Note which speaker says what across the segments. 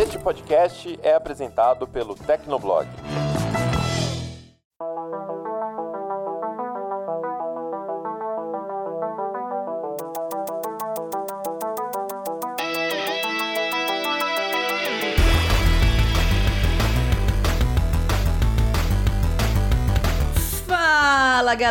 Speaker 1: Este podcast é apresentado pelo Tecnoblog.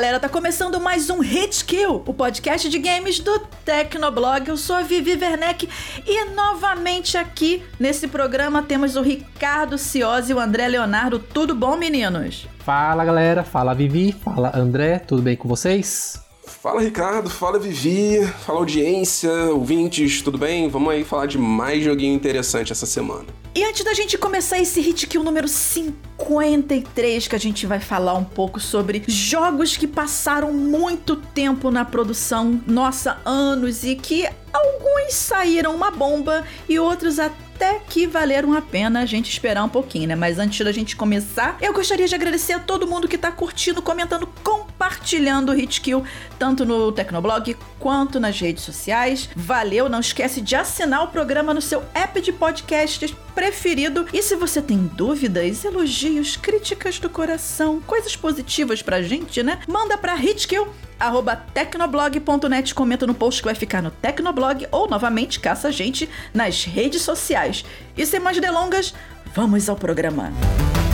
Speaker 2: Galera, tá começando mais um Hit Kill, o podcast de games do Tecnoblog. Eu sou a Vivi Werneck e novamente aqui nesse programa temos o Ricardo Ciosi e o André Leonardo. Tudo bom, meninos?
Speaker 3: Fala galera, fala Vivi, fala André, tudo bem com vocês?
Speaker 4: Fala Ricardo, fala Vivi, fala audiência, ouvintes, tudo bem? Vamos aí falar de mais joguinho interessante essa semana.
Speaker 2: E antes da gente começar esse Hit Kill número 53, que a gente vai falar um pouco sobre jogos que passaram muito tempo na produção, nossa, anos, e que alguns saíram uma bomba e outros até até que valeram a pena a gente esperar um pouquinho, né? Mas antes da gente começar, eu gostaria de agradecer a todo mundo que tá curtindo, comentando, compartilhando o Hitkill, tanto no Tecnoblog quanto nas redes sociais. Valeu, não esquece de assinar o programa no seu app de podcasts preferido. E se você tem dúvidas, elogios, críticas do coração, coisas positivas pra gente, né? Manda pra Hitkill arroba tecnoblog.net, comenta no post que vai ficar no Tecnoblog ou novamente caça a gente nas redes sociais. E sem mais delongas, vamos ao programa. Bom,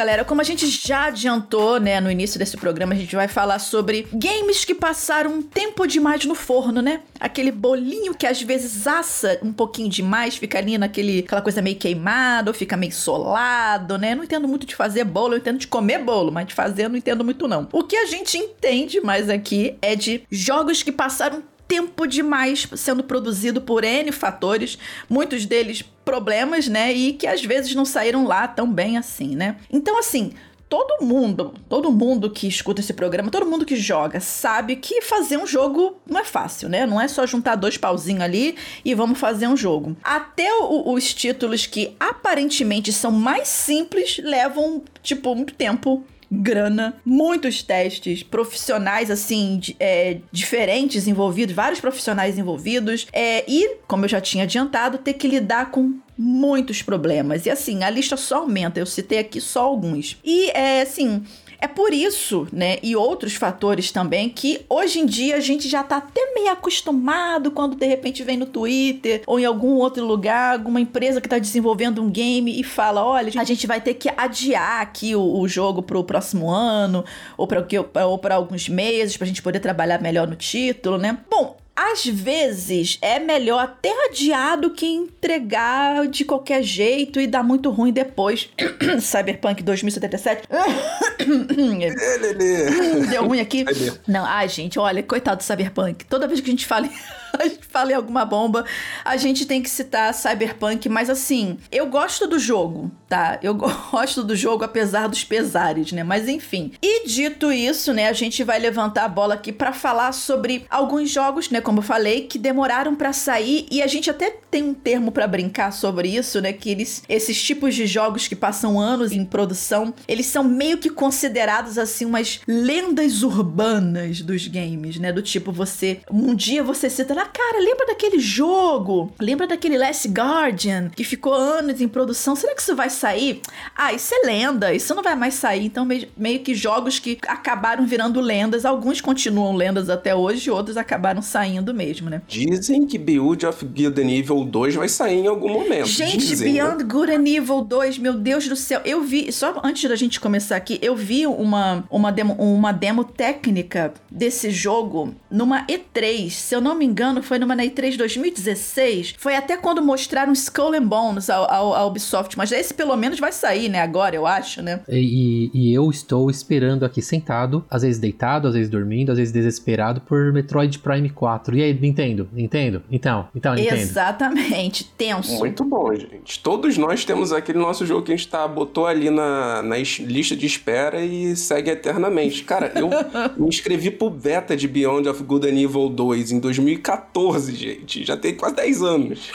Speaker 2: galera, como a gente já adiantou, né, no início desse programa, a gente vai falar sobre games que passaram um tempo demais no forno, né? Aquele bolinho que às vezes assa um pouquinho demais, fica ali naquele aquela coisa meio queimada, ou fica meio solado, né? Não entendo muito de fazer bolo, eu entendo de comer bolo, mas de fazer eu não entendo muito não. O que a gente entende mais aqui é de jogos que passaram tempo demais sendo produzido por N fatores, muitos deles problemas, né? E que às vezes não saíram lá tão bem assim, né? Então, assim, todo mundo, todo mundo que escuta esse programa, todo mundo que joga, sabe que fazer um jogo não é fácil, né? Não é só juntar dois pauzinhos ali e vamos fazer um jogo. Até o, os títulos que aparentemente são mais simples levam, tipo, muito tempo grana, muitos testes, profissionais assim de, é, diferentes envolvidos, vários profissionais envolvidos, é, e, como eu já tinha adiantado, ter que lidar com muitos problemas. E assim, a lista só aumenta, eu citei aqui só alguns. E é assim. É por isso, né, e outros fatores também, que hoje em dia a gente já tá até meio acostumado quando de repente vem no Twitter ou em algum outro lugar, alguma empresa que tá desenvolvendo um game e fala: olha, a gente vai ter que adiar aqui o, o jogo pro próximo ano ou para alguns meses pra gente poder trabalhar melhor no título, né? Bom, às vezes é melhor até adiar do que entregar de qualquer jeito e dar muito ruim depois. Cyberpunk 2077. Deu ruim aqui? Não, ai, gente, olha, coitado do Cyberpunk. Toda vez que a gente fala. a gente fala em alguma bomba, a gente tem que citar Cyberpunk, mas assim, eu gosto do jogo, tá? Eu gosto do jogo apesar dos pesares, né? Mas enfim. E dito isso, né, a gente vai levantar a bola aqui para falar sobre alguns jogos, né, como eu falei, que demoraram para sair e a gente até tem um termo para brincar sobre isso, né, que eles esses tipos de jogos que passam anos em produção, eles são meio que considerados assim umas lendas urbanas dos games, né? Do tipo você, um dia você cita lá, cara, lembra daquele jogo? Lembra daquele Last Guardian que ficou anos em produção? Será que isso vai sair? Ah, isso é lenda, isso não vai mais sair. Então, meio, meio que jogos que acabaram virando lendas, alguns continuam lendas até hoje, outros acabaram saindo mesmo, né?
Speaker 4: Dizem que Beyond of Good and Evil 2 vai sair em algum momento.
Speaker 2: Gente,
Speaker 4: Dizem,
Speaker 2: Beyond
Speaker 4: né?
Speaker 2: Good and Evil 2, meu Deus do céu. Eu vi, só antes da gente começar aqui, eu vi uma, uma, demo, uma demo técnica desse jogo numa E3. Se eu não me engano, foi numa E3 2016. Foi até quando mostraram Skull and Bones ao, ao, ao Ubisoft. Mas esse pelo menos vai sair, né? Agora, eu acho, né?
Speaker 3: E, e, e eu estou esperando aqui sentado, às vezes deitado, às vezes dormindo, às vezes desesperado por Metroid Prime 4. E aí, Nintendo? Nintendo? Então, então, Nintendo.
Speaker 2: Exatamente, tenso.
Speaker 4: Muito bom, gente. Todos nós temos aquele nosso jogo que a gente tá, botou ali na, na lista de espera e segue eternamente. Cara, eu me inscrevi pro beta de Beyond of Good and Evil 2 em 2014, gente. Já tem quase 10 anos.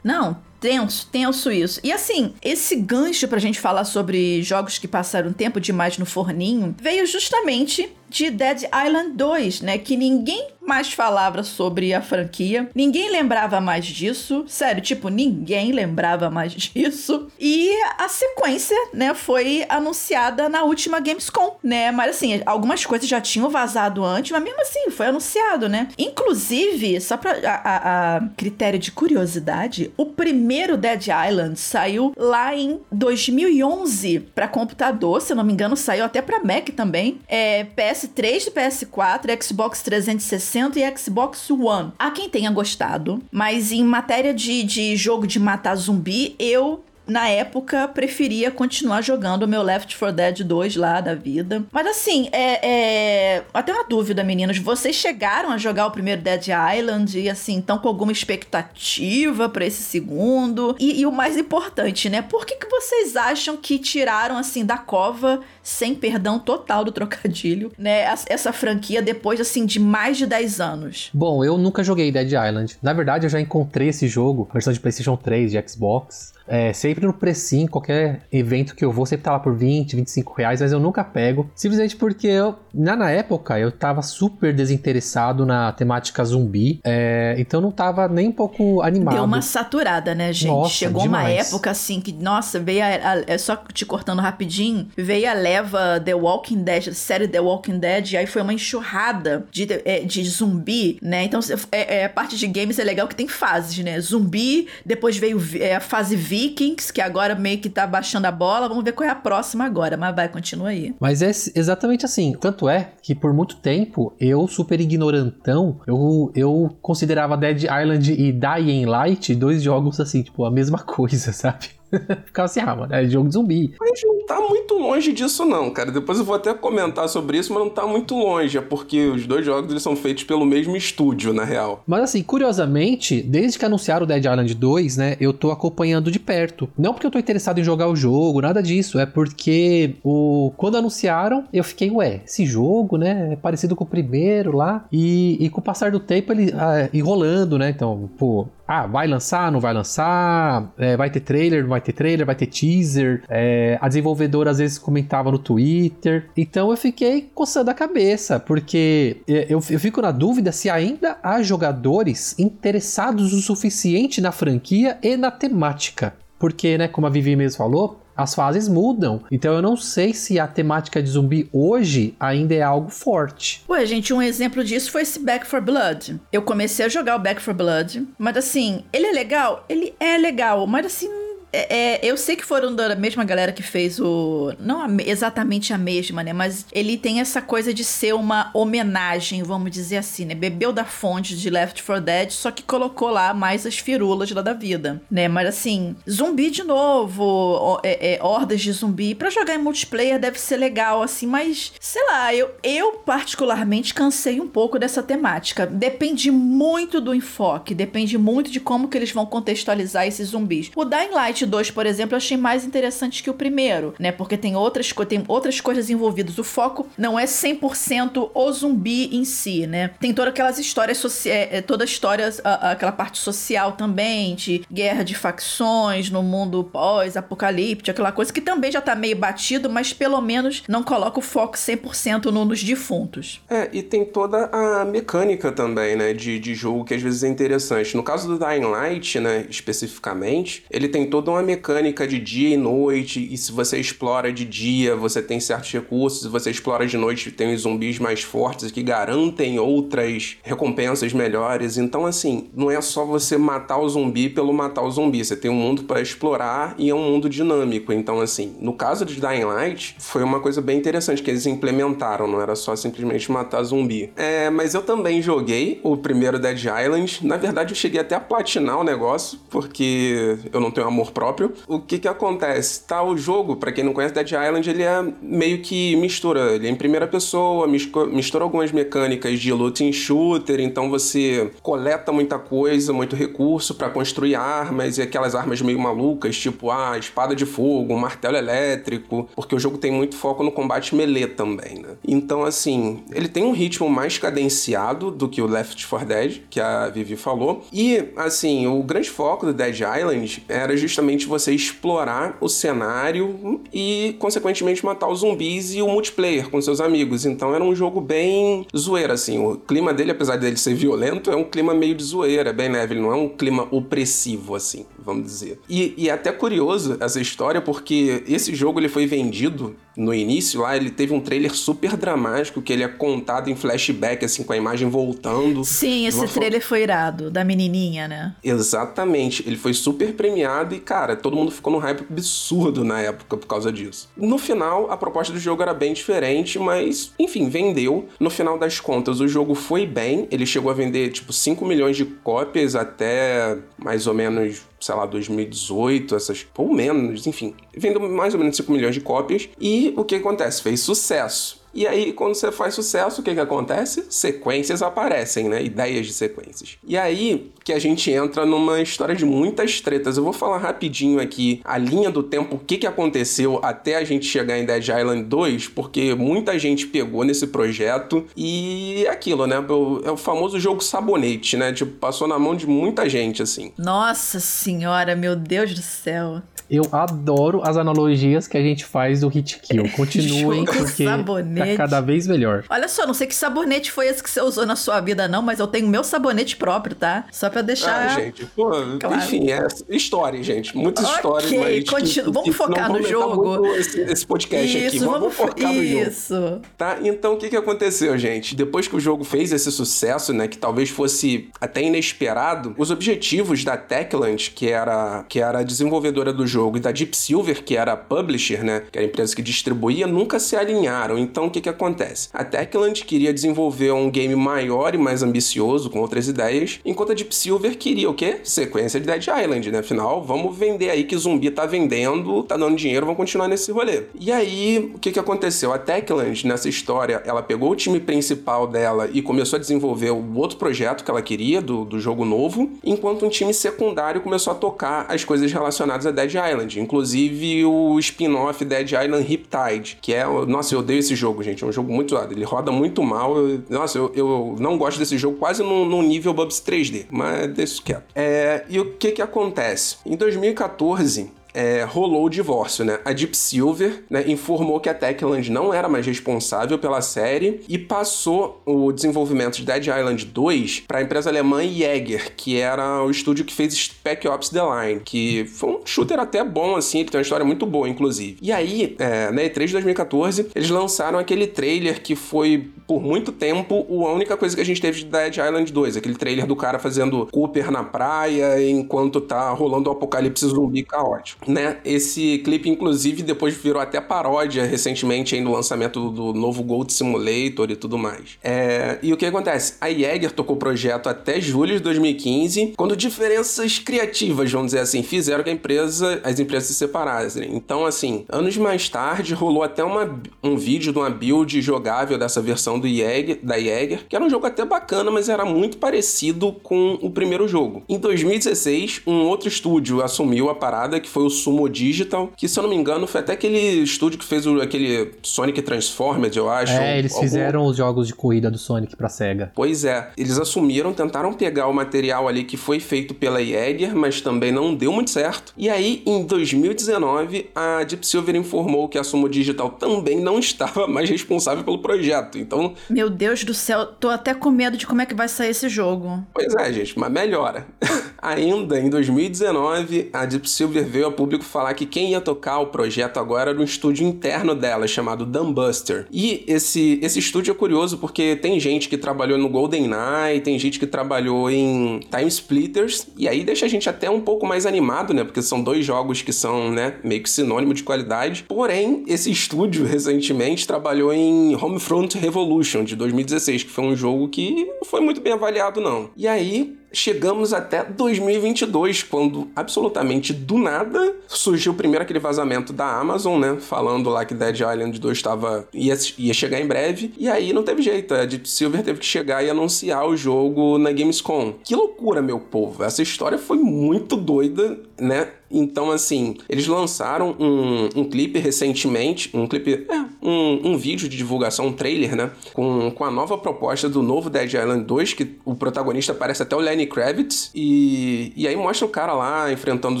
Speaker 2: Não, tenso, tenso isso. E assim, esse gancho pra gente falar sobre jogos que passaram tempo demais no forninho veio justamente de Dead Island 2, né? Que ninguém mais falava sobre a franquia, ninguém lembrava mais disso, sério, tipo, ninguém lembrava mais disso. E a sequência, né, foi anunciada na última Gamescom, né? Mas assim, algumas coisas já tinham vazado antes, mas mesmo assim, foi anunciado, né? Inclusive, só pra a, a, a critério de curiosidade, o primeiro Dead Island saiu lá em 2011 para computador, se eu não me engano, saiu até para Mac também. É, PS PS3 e PS4, Xbox 360 e Xbox One. Há quem tenha gostado, mas em matéria de, de jogo de matar zumbi, eu na época, preferia continuar jogando o meu Left 4 Dead 2 lá da vida. Mas assim, é, é... até uma dúvida, meninos. Vocês chegaram a jogar o primeiro Dead Island e assim, estão com alguma expectativa para esse segundo? E, e, o mais importante, né? Por que, que vocês acham que tiraram assim da cova, sem perdão total do trocadilho, né? Essa franquia depois assim de mais de 10 anos?
Speaker 3: Bom, eu nunca joguei Dead Island. Na verdade, eu já encontrei esse jogo, versão de PlayStation 3, de Xbox. É, sempre no precinho, qualquer evento que eu vou, sempre tá lá por 20, 25 reais, mas eu nunca pego. Simplesmente porque eu, na, na época, eu tava super desinteressado na temática zumbi. É, então não tava nem um pouco animado.
Speaker 2: Deu uma saturada, né, gente? Nossa, Chegou demais. uma época assim que, nossa, veio a, a, É só te cortando rapidinho, veio a leva The Walking Dead, a série The Walking Dead, e aí foi uma enxurrada de, de, é, de zumbi, né? Então, é, é, a parte de games é legal que tem fases, né? Zumbi, depois veio é, a fase Vikings, que agora meio que tá baixando a bola. Vamos ver qual é a próxima agora, mas vai, continua aí.
Speaker 3: Mas é exatamente assim. Tanto é que por muito tempo, eu, super ignorantão, eu, eu considerava Dead Island e Dying Light dois jogos assim, tipo, a mesma coisa, sabe? Ficava assim, ah, mano, é jogo de zumbi.
Speaker 4: Mas não tá muito longe disso, não, cara. Depois eu vou até comentar sobre isso, mas não tá muito longe. É porque os dois jogos eles são feitos pelo mesmo estúdio, na real.
Speaker 3: Mas assim, curiosamente, desde que anunciaram o Dead Island 2, né, eu tô acompanhando de perto. Não porque eu tô interessado em jogar o jogo, nada disso. É porque o quando anunciaram, eu fiquei, ué, esse jogo, né, é parecido com o primeiro lá. E, e com o passar do tempo, ele ah, enrolando, né? Então, pô, ah, vai lançar, não vai lançar, é, vai ter trailer, não vai ter trailer, vai ter teaser. É, a desenvolvedora às vezes comentava no Twitter. Então eu fiquei coçando a cabeça, porque é, eu, eu fico na dúvida se ainda há jogadores interessados o suficiente na franquia e na temática. Porque, né, como a Vivi mesmo falou, as fases mudam. Então eu não sei se a temática de zumbi hoje ainda é algo forte.
Speaker 2: Ué, gente, um exemplo disso foi esse Back for Blood. Eu comecei a jogar o Back for Blood, mas assim, ele é legal? Ele é legal, mas assim, é, é, eu sei que foram da mesma galera que fez o. Não a, exatamente a mesma, né? Mas ele tem essa coisa de ser uma homenagem, vamos dizer assim, né? Bebeu da fonte de Left 4 Dead, só que colocou lá mais as firulas lá da vida, né? Mas assim, zumbi de novo, é, é, hordas de zumbi. para jogar em multiplayer deve ser legal, assim, mas sei lá, eu, eu particularmente cansei um pouco dessa temática. Depende muito do enfoque, depende muito de como que eles vão contextualizar esses zumbis. O Dying Light 2, por exemplo, eu achei mais interessante que o primeiro, né? Porque tem outras, tem outras coisas envolvidas. O foco não é 100% o zumbi em si, né? Tem todas aquelas histórias é, é, toda a história, aquela parte social também, de guerra de facções no mundo pós-apocalíptico, aquela coisa que também já tá meio batido, mas pelo menos não coloca o foco 100% no, nos defuntos.
Speaker 4: É, e tem toda a mecânica também, né, de, de jogo que às vezes é interessante. No caso do Dying Light, né, especificamente, ele tem toda uma mecânica de dia e noite, e se você explora de dia, você tem certos recursos, se você explora de noite, tem os zumbis mais fortes que garantem outras recompensas melhores. Então, assim, não é só você matar o zumbi pelo matar o zumbi, você tem um mundo para explorar e é um mundo dinâmico. Então, assim, no caso de Dying Light, foi uma coisa bem interessante que eles implementaram, não era só simplesmente matar zumbi. É, mas eu também joguei o primeiro Dead Island. Na verdade, eu cheguei até a platinar o negócio, porque eu não tenho amor próprio. O que que acontece? Tá, o jogo, para quem não conhece Dead Island, ele é meio que mistura, ele é em primeira pessoa, mistura algumas mecânicas de luta em shooter, então você coleta muita coisa, muito recurso para construir armas e aquelas armas meio malucas, tipo a ah, espada de fogo, um martelo elétrico, porque o jogo tem muito foco no combate melee também, né? Então, assim, ele tem um ritmo mais cadenciado do que o Left 4 Dead, que a Vivi falou, e, assim, o grande foco do Dead Island era justamente você explorar o cenário e, consequentemente, matar os zumbis e o multiplayer com seus amigos. Então era um jogo bem zoeira, assim. O clima dele, apesar dele ser violento, é um clima meio de zoeira, bem leve. Ele não é um clima opressivo, assim, vamos dizer. E, e é até curioso essa história, porque esse jogo ele foi vendido no início lá, ele teve um trailer super dramático, que ele é contado em flashback, assim, com a imagem voltando.
Speaker 2: Sim, esse trailer foi irado, da menininha, né?
Speaker 4: Exatamente. Ele foi super premiado e, cara, todo mundo ficou num hype absurdo na época por causa disso. No final, a proposta do jogo era bem diferente, mas, enfim, vendeu. No final das contas, o jogo foi bem. Ele chegou a vender, tipo, 5 milhões de cópias até mais ou menos sei lá, 2018, essas, ou menos, enfim, vendeu mais ou menos 5 milhões de cópias. E o que acontece? Fez sucesso. E aí, quando você faz sucesso, o que, que acontece? Sequências aparecem, né? Ideias de sequências. E aí que a gente entra numa história de muitas tretas. Eu vou falar rapidinho aqui a linha do tempo, o que, que aconteceu até a gente chegar em Dead Island 2, porque muita gente pegou nesse projeto e aquilo, né? É o famoso jogo sabonete, né? Tipo, passou na mão de muita gente, assim.
Speaker 2: Nossa senhora, meu Deus do céu.
Speaker 3: Eu adoro as analogias que a gente faz do hit kill. Continuem, porque sabonete. Tá cada vez melhor.
Speaker 2: Olha só, não sei que sabonete foi esse que você usou na sua vida, não, mas eu tenho meu sabonete próprio, tá? Só pra deixar.
Speaker 4: Ah, gente, pô, claro. enfim, é história, gente. Muitas okay, histórias. Mas
Speaker 2: continu... vamos focar no jogo.
Speaker 4: Esse, esse podcast
Speaker 2: isso,
Speaker 4: aqui.
Speaker 2: Vamos,
Speaker 4: vamos focar
Speaker 2: isso.
Speaker 4: no jogo. Isso. Tá? Então, o que, que aconteceu, gente? Depois que o jogo fez esse sucesso, né, que talvez fosse até inesperado, os objetivos da Techland, que era, que era a desenvolvedora do jogo, e da Deep Silver, que era a publisher, né, que era a empresa que distribuía, nunca se alinharam. Então, que, que acontece? A Techland queria desenvolver um game maior e mais ambicioso, com outras ideias, enquanto a Deep Silver queria o quê? Sequência de Dead Island, né? Afinal, vamos vender aí que zumbi tá vendendo, tá dando dinheiro, vamos continuar nesse rolê. E aí, o que que aconteceu? A Techland, nessa história, ela pegou o time principal dela e começou a desenvolver o outro projeto que ela queria, do, do jogo novo, enquanto um time secundário começou a tocar as coisas relacionadas a Dead Island, inclusive o spin-off Dead Island Riptide, que é... Nossa, eu odeio esse jogo, gente. É um jogo muito zoado. Ele roda muito mal. Eu, nossa, eu, eu não gosto desse jogo quase no, nível Bubs 3D. Mas mas deixa quieto. É, e o que que acontece? Em 2014, é, rolou o divórcio, né? A Deep Silver né, informou que a Techland não era mais responsável pela série e passou o desenvolvimento de Dead Island 2 para a empresa alemã Jäger, que era o estúdio que fez Spec Ops The Line, que foi um shooter até bom, assim, que tem uma história muito boa, inclusive. E aí, é, na E3 de 2014, eles lançaram aquele trailer que foi, por muito tempo, a única coisa que a gente teve de Dead Island 2, aquele trailer do cara fazendo Cooper na praia enquanto tá rolando o apocalipse zumbi caótico né? Esse clipe, inclusive, depois virou até paródia recentemente aí no lançamento do novo Gold Simulator e tudo mais. É... E o que acontece? A Jäger tocou o projeto até julho de 2015, quando diferenças criativas, vamos dizer assim, fizeram que a empresa, as empresas se separassem. Então, assim, anos mais tarde, rolou até uma, um vídeo de uma build jogável dessa versão do Jäger, da Jäger, que era um jogo até bacana, mas era muito parecido com o primeiro jogo. Em 2016, um outro estúdio assumiu a parada, que foi o Sumo Digital, que se eu não me engano foi até aquele estúdio que fez o, aquele Sonic Transformed, eu acho.
Speaker 3: É, eles algum... fizeram os jogos de corrida do Sonic pra SEGA.
Speaker 4: Pois é, eles assumiram, tentaram pegar o material ali que foi feito pela Jäger, mas também não deu muito certo. E aí, em 2019, a Deep Silver informou que a Sumo Digital também não estava mais responsável pelo projeto. Então.
Speaker 2: Meu Deus do céu, tô até com medo de como é que vai sair esse jogo.
Speaker 4: Pois é, gente, mas melhora. Ainda em 2019, a Deep Silver veio a público falar que quem ia tocar o projeto agora era um estúdio interno dela, chamado Dumbbuster. E esse, esse estúdio é curioso porque tem gente que trabalhou no GoldenEye, tem gente que trabalhou em Time Splitters, e aí deixa a gente até um pouco mais animado, né? Porque são dois jogos que são, né, meio que sinônimo de qualidade. Porém, esse estúdio recentemente trabalhou em Homefront Revolution de 2016, que foi um jogo que não foi muito bem avaliado, não. E aí, chegamos até 2022, quando absolutamente do nada surgiu primeiro aquele vazamento da Amazon, né? Falando lá que Dead Island 2 estava ia, ia chegar em breve. E aí não teve jeito, a Deep Silver teve que chegar e anunciar o jogo na Gamescom. Que loucura, meu povo! Essa história foi muito doida, né? Então, assim, eles lançaram um, um clipe recentemente, um clipe, é, um, um vídeo de divulgação, um trailer, né? Com, com a nova proposta do novo Dead Island 2, que o protagonista parece até o Lenny Kravitz. E, e aí mostra o cara lá enfrentando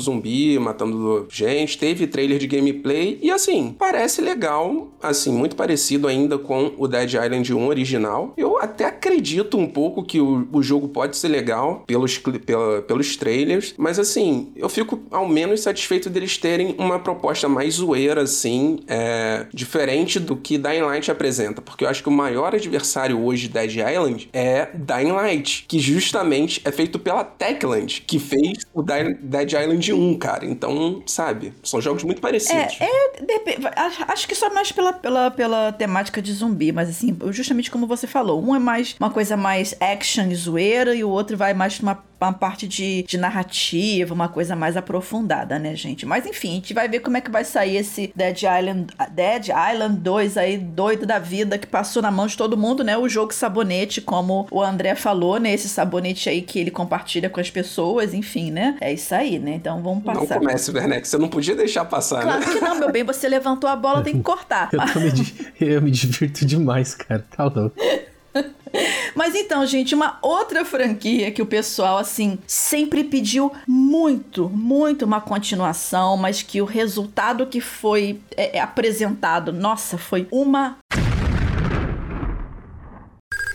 Speaker 4: zumbi, matando gente. Teve trailer de gameplay. E assim, parece legal, assim, muito parecido ainda com o Dead Island 1 original. Eu até acredito um pouco que o, o jogo pode ser legal pelos, pela, pelos trailers, mas assim, eu fico ao menos menos satisfeito deles terem uma proposta mais zoeira, assim, é, diferente do que Dying Light apresenta. Porque eu acho que o maior adversário hoje de Dead Island é Dying Light, que justamente é feito pela Techland, que fez o Dead Island 1, cara. Então, sabe, são jogos muito parecidos.
Speaker 2: É, é acho que só mais pela, pela, pela temática de zumbi, mas assim, justamente como você falou, um é mais uma coisa mais action e zoeira, e o outro vai mais uma uma parte de, de narrativa, uma coisa mais aprofundada, né, gente? Mas enfim, a gente vai ver como é que vai sair esse Dead Island, Dead Island 2 aí, doido da vida, que passou na mão de todo mundo, né? O jogo sabonete, como o André falou, né? Esse sabonete aí que ele compartilha com as pessoas, enfim, né? É isso aí, né? Então vamos passar.
Speaker 4: Não comece, Werneck, você não podia deixar passar,
Speaker 2: claro
Speaker 4: né?
Speaker 2: Claro que não, meu bem, você levantou a bola, tem que cortar.
Speaker 3: eu, me, eu me divirto demais, cara, tá louco.
Speaker 2: Mas então, gente, uma outra franquia que o pessoal, assim, sempre pediu muito, muito uma continuação, mas que o resultado que foi é, é apresentado, nossa, foi uma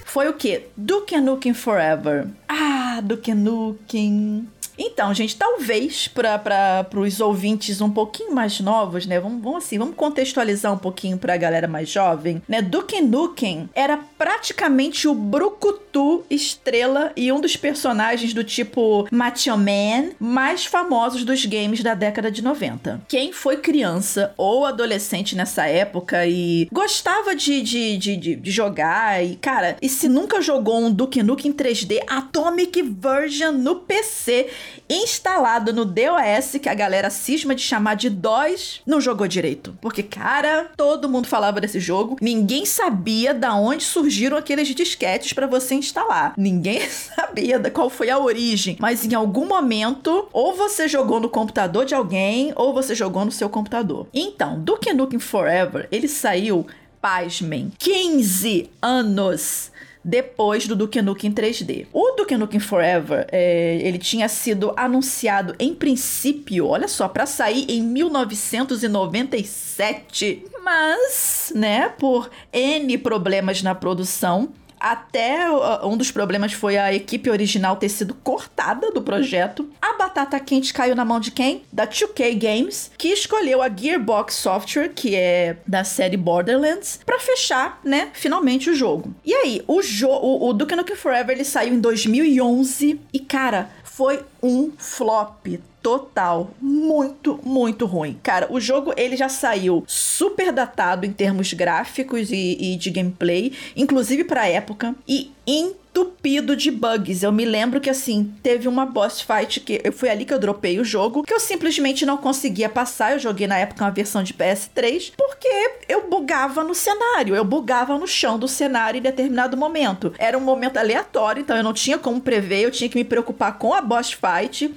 Speaker 2: foi o quê? Duke Nukem Forever. Ah, Duke Nukem. Então, gente, talvez para os ouvintes um pouquinho mais novos, né? Vamos, vamos assim, vamos contextualizar um pouquinho para a galera mais jovem, né? Duke Nukem era praticamente o brucutu estrela e um dos personagens do tipo Macho Man mais famosos dos games da década de 90. Quem foi criança ou adolescente nessa época e gostava de, de, de, de, de jogar e, cara, e se nunca jogou um Duke Nukem 3D Atomic Version no PC instalado no DOS, que a galera cisma de chamar de DOS, não jogou direito. Porque, cara, todo mundo falava desse jogo, ninguém sabia da onde surgiram aqueles disquetes para você instalar. Ninguém sabia qual foi a origem, mas em algum momento, ou você jogou no computador de alguém, ou você jogou no seu computador. Então, Duke Nukem Forever, ele saiu, pasmem, 15 anos depois do Duke Nukem 3D. O Duke Nukem Forever, é, ele tinha sido anunciado em princípio, olha só, para sair em 1997, mas, né, por N problemas na produção, até uh, um dos problemas foi a equipe original ter sido cortada do projeto. A batata quente caiu na mão de quem? Da 2K Games, que escolheu a Gearbox Software, que é da série Borderlands, para fechar, né, finalmente o jogo. E aí, o, jo o, o Duke Nukem Forever ele saiu em 2011 e cara, foi um flop total, muito, muito ruim. Cara, o jogo ele já saiu super datado em termos gráficos e, e de gameplay, inclusive para época, e entupido de bugs. Eu me lembro que assim, teve uma boss fight que eu foi ali que eu dropei o jogo, que eu simplesmente não conseguia passar. Eu joguei na época uma versão de PS3, porque eu bugava no cenário, eu bugava no chão do cenário em determinado momento. Era um momento aleatório, então eu não tinha como prever, eu tinha que me preocupar com a boss fight,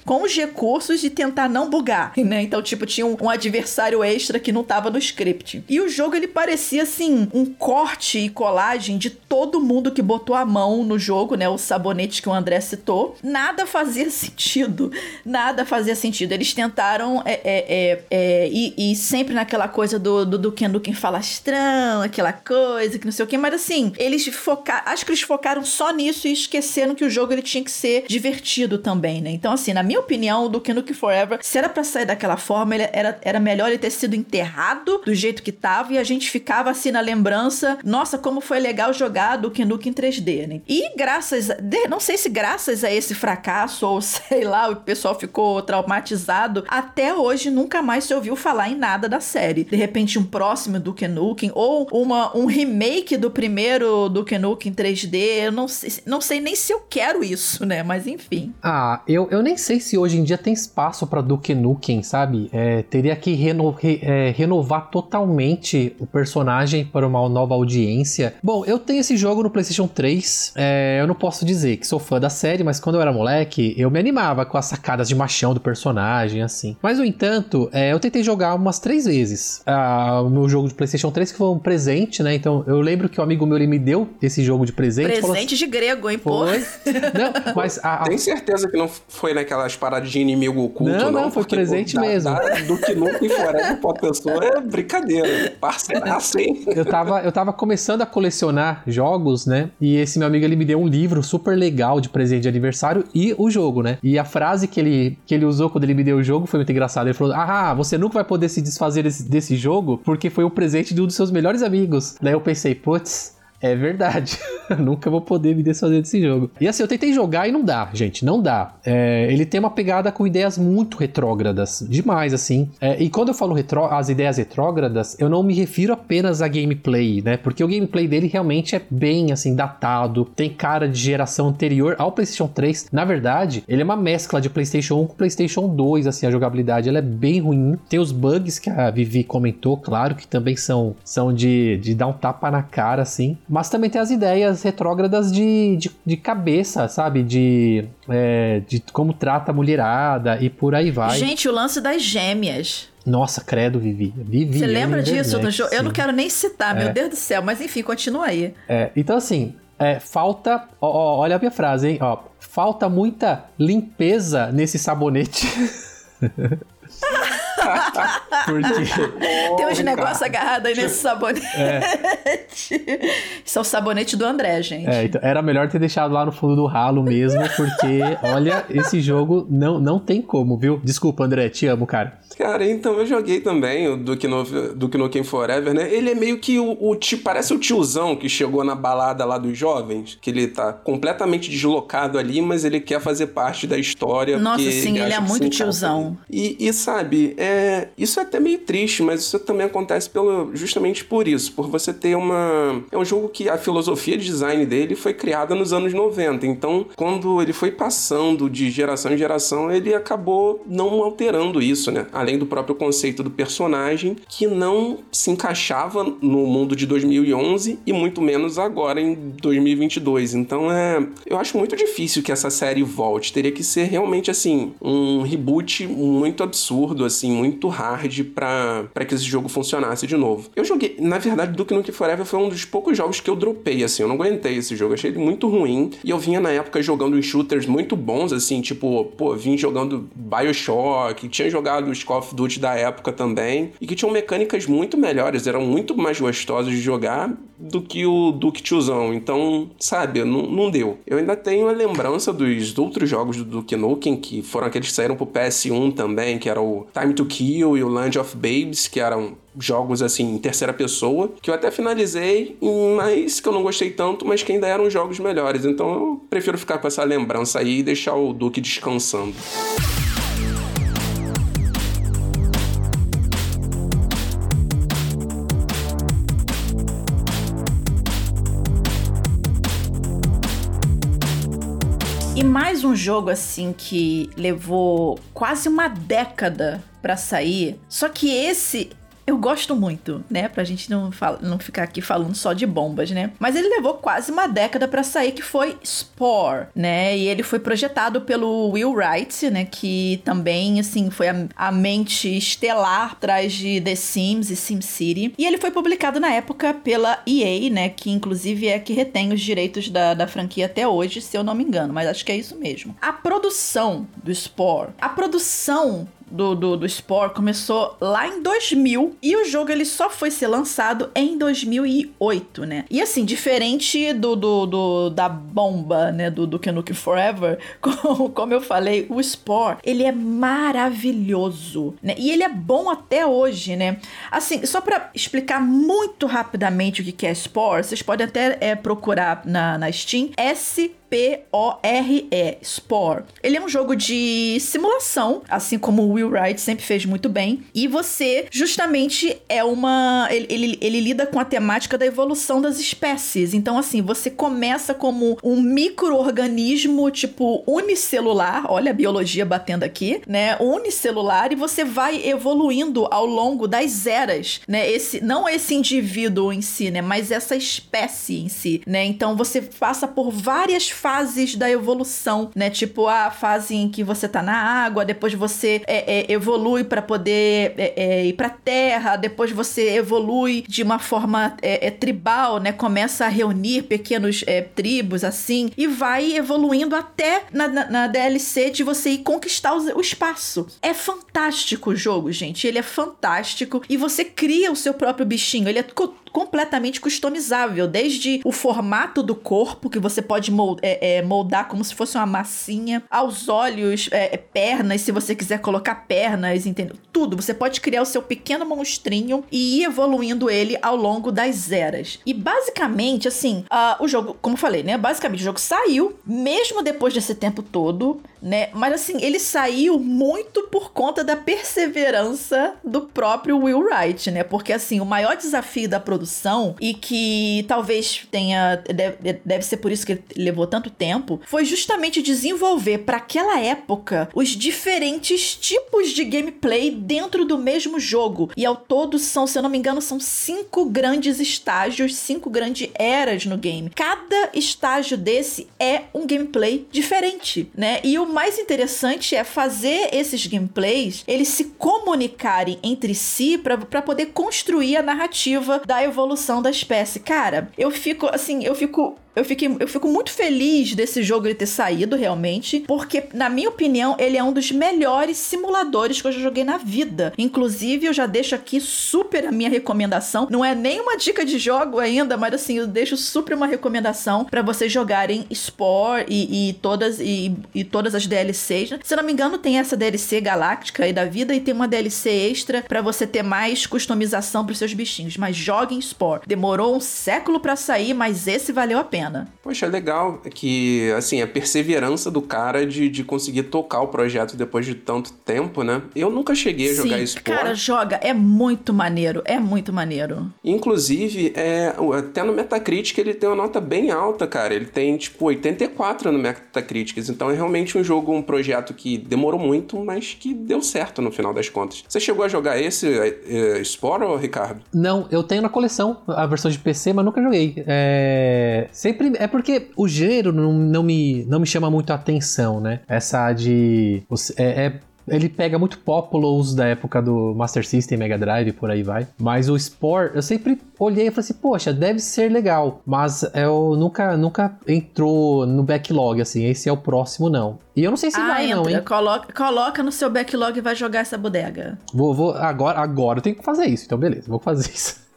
Speaker 2: com os recursos e tentar não bugar, né? Então, tipo, tinha um, um adversário extra que não tava no script. E o jogo ele parecia assim, um corte e colagem de todo mundo que botou a mão no jogo jogo, né? O sabonete que o André citou, nada fazia sentido. Nada fazia sentido. Eles tentaram é, é, é, é e, e, sempre naquela coisa do, do, do Ken Duken falastrão, aquela coisa que não sei o que, mas assim, eles focaram. Acho que eles focaram só nisso e esqueceram que o jogo ele tinha que ser divertido também, né? Então, assim, na minha opinião, do Ken Duken Forever, se era pra sair daquela forma, ele era, era melhor ele ter sido enterrado do jeito que tava e a gente ficava assim na lembrança, nossa, como foi legal jogar do Ken Duken 3D, né? E graças, de, não sei se graças a esse fracasso ou sei lá, o pessoal ficou traumatizado, até hoje nunca mais se ouviu falar em nada da série. De repente um próximo Duke Nukem ou uma, um remake do primeiro Duke Nukem 3D, eu não sei, não sei nem se eu quero isso, né? Mas enfim.
Speaker 3: Ah, eu, eu nem sei se hoje em dia tem espaço para Duke Nukem, sabe? É, teria que reno, re, é, renovar totalmente o personagem para uma nova audiência. Bom, eu tenho esse jogo no PlayStation 3. É, eu não posso dizer que sou fã da série, mas quando eu era moleque, eu me animava com as sacadas de machão do personagem, assim. Mas, no entanto, é, eu tentei jogar umas três vezes ah, o meu jogo de PlayStation 3, que foi um presente, né? Então, eu lembro que um amigo meu ele me deu esse jogo de presente.
Speaker 2: Presente assim, de grego, hein, pô?
Speaker 3: Não, mas a,
Speaker 4: a... Tem certeza que não foi naquelas paradas de inimigo oculto,
Speaker 3: não? Não, não foi presente pô, mesmo. Da,
Speaker 4: do que nunca e forever pra pessoa é brincadeira. Parceiraço, hein?
Speaker 3: Eu tava, eu tava começando a colecionar jogos, né? E esse meu amigo ele me deu um livro super legal de presente de aniversário e o jogo, né? E a frase que ele, que ele usou quando ele me deu o jogo foi muito engraçado. Ele falou: Ah, você nunca vai poder se desfazer desse, desse jogo porque foi o presente de um dos seus melhores amigos. Daí eu pensei, putz. É verdade. Nunca vou poder me desfazer desse jogo. E assim, eu tentei jogar e não dá, gente. Não dá. É, ele tem uma pegada com ideias muito retrógradas. Demais, assim. É, e quando eu falo retró as ideias retrógradas, eu não me refiro apenas a gameplay, né? Porque o gameplay dele realmente é bem, assim, datado. Tem cara de geração anterior ao PlayStation 3. Na verdade, ele é uma mescla de PlayStation 1 com PlayStation 2, assim. A jogabilidade ela é bem ruim. Tem os bugs que a Vivi comentou, claro, que também são, são de, de dar um tapa na cara, assim. Mas também tem as ideias retrógradas de, de, de cabeça, sabe? De, é, de como trata a mulherada e por aí vai.
Speaker 2: Gente, o lance das gêmeas.
Speaker 3: Nossa, credo, Vivi. Vivi
Speaker 2: Você lembra disso no jogo? Eu não quero nem citar, é. meu Deus do céu. Mas enfim, continua aí.
Speaker 3: É, então, assim, é, falta. Ó, ó, olha a minha frase, hein? Ó, falta muita limpeza nesse sabonete.
Speaker 2: Porque... Tem uns negócios agarrados aí nesse sabonete. É. Isso é o sabonete do André, gente.
Speaker 3: É, então era melhor ter deixado lá no fundo do ralo mesmo, porque, olha, esse jogo não, não tem como, viu? Desculpa, André, te amo, cara.
Speaker 4: Cara, então eu joguei também o Duke, no, Duke Nukem Forever, né? Ele é meio que o, o tio, parece o tiozão que chegou na balada lá dos jovens, que ele tá completamente deslocado ali, mas ele quer fazer parte da história.
Speaker 2: Nossa, sim, ele, ele é muito tiozão.
Speaker 4: E, e sabe, é, isso é até meio triste, mas isso também acontece pelo, justamente por isso, por você ter uma... É um jogo que a filosofia de design dele foi criada nos anos 90, então quando ele foi passando de geração em geração, ele acabou não alterando isso, né? Além além do próprio conceito do personagem, que não se encaixava no mundo de 2011 e muito menos agora em 2022. Então é, eu acho muito difícil que essa série volte. Teria que ser realmente assim um reboot muito absurdo, assim, muito hard para que esse jogo funcionasse de novo. Eu joguei, na verdade, Duke Nukem Forever foi um dos poucos jogos que eu dropei, assim, eu não aguentei esse jogo, achei ele muito ruim. E eu vinha na época jogando uns shooters muito bons, assim, tipo, pô, vim jogando BioShock, tinha jogado os of Duty da época também, e que tinham mecânicas muito melhores, eram muito mais gostosos de jogar do que o Duke Tiozão. Então, sabe, não, não deu. Eu ainda tenho a lembrança dos outros jogos do Duke Nukem, que foram aqueles que saíram pro PS1 também, que era o Time to Kill e o Land of Babes, que eram jogos assim em terceira pessoa, que eu até finalizei, mas que eu não gostei tanto, mas que ainda eram jogos melhores. Então eu prefiro ficar com essa lembrança aí e deixar o Duke descansando.
Speaker 2: Um jogo assim que levou quase uma década para sair. Só que esse eu gosto muito, né? Pra gente não, não ficar aqui falando só de bombas, né? Mas ele levou quase uma década para sair, que foi Spore, né? E ele foi projetado pelo Will Wright, né? Que também, assim, foi a, a mente estelar atrás de The Sims e SimCity. E ele foi publicado na época pela EA, né? Que inclusive é que retém os direitos da, da franquia até hoje, se eu não me engano. Mas acho que é isso mesmo. A produção do Spore, a produção do, do, do Spore começou lá em 2000 e o jogo ele só foi ser lançado em 2008, né? E assim, diferente do, do, do da bomba, né, do, do Nukem Forever, como, como eu falei, o Spore, ele é maravilhoso, né? E ele é bom até hoje, né? Assim, só para explicar muito rapidamente o que é Spore, vocês podem até é, procurar na, na Steam, S P-O-R-E, Spore. Ele é um jogo de simulação, assim como o Will Wright sempre fez muito bem. E você, justamente, é uma. Ele, ele, ele, lida com a temática da evolução das espécies. Então, assim, você começa como um microorganismo, tipo, unicelular. Olha a biologia batendo aqui, né? Unicelular, e você vai evoluindo ao longo das eras, né? Esse, não esse indivíduo em si, né? Mas essa espécie em si, né? Então você passa por várias fases da evolução, né? Tipo a fase em que você tá na água, depois você é, é, evolui para poder é, é, ir pra terra, depois você evolui de uma forma é, é, tribal, né? Começa a reunir pequenos tribos assim e vai evoluindo até na, na, na, DLC de você ir conquistar o, o espaço. É fantástico o jogo, gente. Ele é fantástico e você cria o seu próprio bichinho. Ele é completamente customizável, desde o formato do corpo, que você pode é, é, moldar como se fosse uma massinha, aos olhos, é, é, pernas, se você quiser colocar pernas, entendeu? Tudo. Você pode criar o seu pequeno monstrinho e ir evoluindo ele ao longo das eras. E basicamente, assim, uh, o jogo, como eu falei, né? Basicamente, o jogo saiu, mesmo depois desse tempo todo, né? Mas assim, ele saiu muito por conta da perseverança do próprio Will Wright, né? Porque assim, o maior desafio da produção e que talvez tenha deve, deve ser por isso que levou tanto tempo, foi justamente desenvolver para aquela época os diferentes tipos de gameplay dentro do mesmo jogo. E ao todo são, se eu não me engano, são cinco grandes estágios, cinco grandes eras no game. Cada estágio desse é um gameplay diferente, né? E o mais interessante é fazer esses gameplays eles se comunicarem entre si para poder construir a narrativa da evolução da espécie. Cara, eu fico assim, eu fico eu, fiquei, eu fico muito feliz desse jogo ele ter saído realmente, porque, na minha opinião, ele é um dos melhores simuladores que eu já joguei na vida. Inclusive, eu já deixo aqui super a minha recomendação. Não é nem uma dica de jogo ainda, mas assim, eu deixo super uma recomendação para vocês jogarem Spore e, e todas e, e, todas as DLCs. Né? Se não me engano, tem essa DLC galáctica aí da vida e tem uma DLC extra para você ter mais customização pros seus bichinhos. Mas joguem Spore. Demorou um século para sair, mas esse valeu a pena pena.
Speaker 4: Poxa, é legal que, assim, a perseverança do cara de, de conseguir tocar o projeto depois de tanto tempo, né? Eu nunca cheguei a jogar
Speaker 2: Sim,
Speaker 4: Spore.
Speaker 2: cara, joga. É muito maneiro. É muito maneiro.
Speaker 4: Inclusive, é, até no Metacritic ele tem uma nota bem alta, cara. Ele tem, tipo, 84 no Metacritic. Então é realmente um jogo, um projeto que demorou muito, mas que deu certo no final das contas. Você chegou a jogar esse é, Spore, Ricardo?
Speaker 3: Não, eu tenho na coleção a versão de PC, mas nunca joguei. É... Sempre é porque o gênero não, não, me, não me chama muito a atenção, né? Essa de. É, é ele pega muito Populous da época do Master System, Mega Drive, por aí vai. Mas o Spore, eu sempre olhei e falei assim, poxa, deve ser legal. Mas eu nunca, nunca entrou no backlog, assim, esse é o próximo, não. E eu não sei se
Speaker 2: ah,
Speaker 3: vai,
Speaker 2: entra.
Speaker 3: não, hein?
Speaker 2: Coloca, coloca no seu backlog e vai jogar essa bodega.
Speaker 3: Vou, vou, agora, agora eu tenho que fazer isso, então beleza, vou fazer isso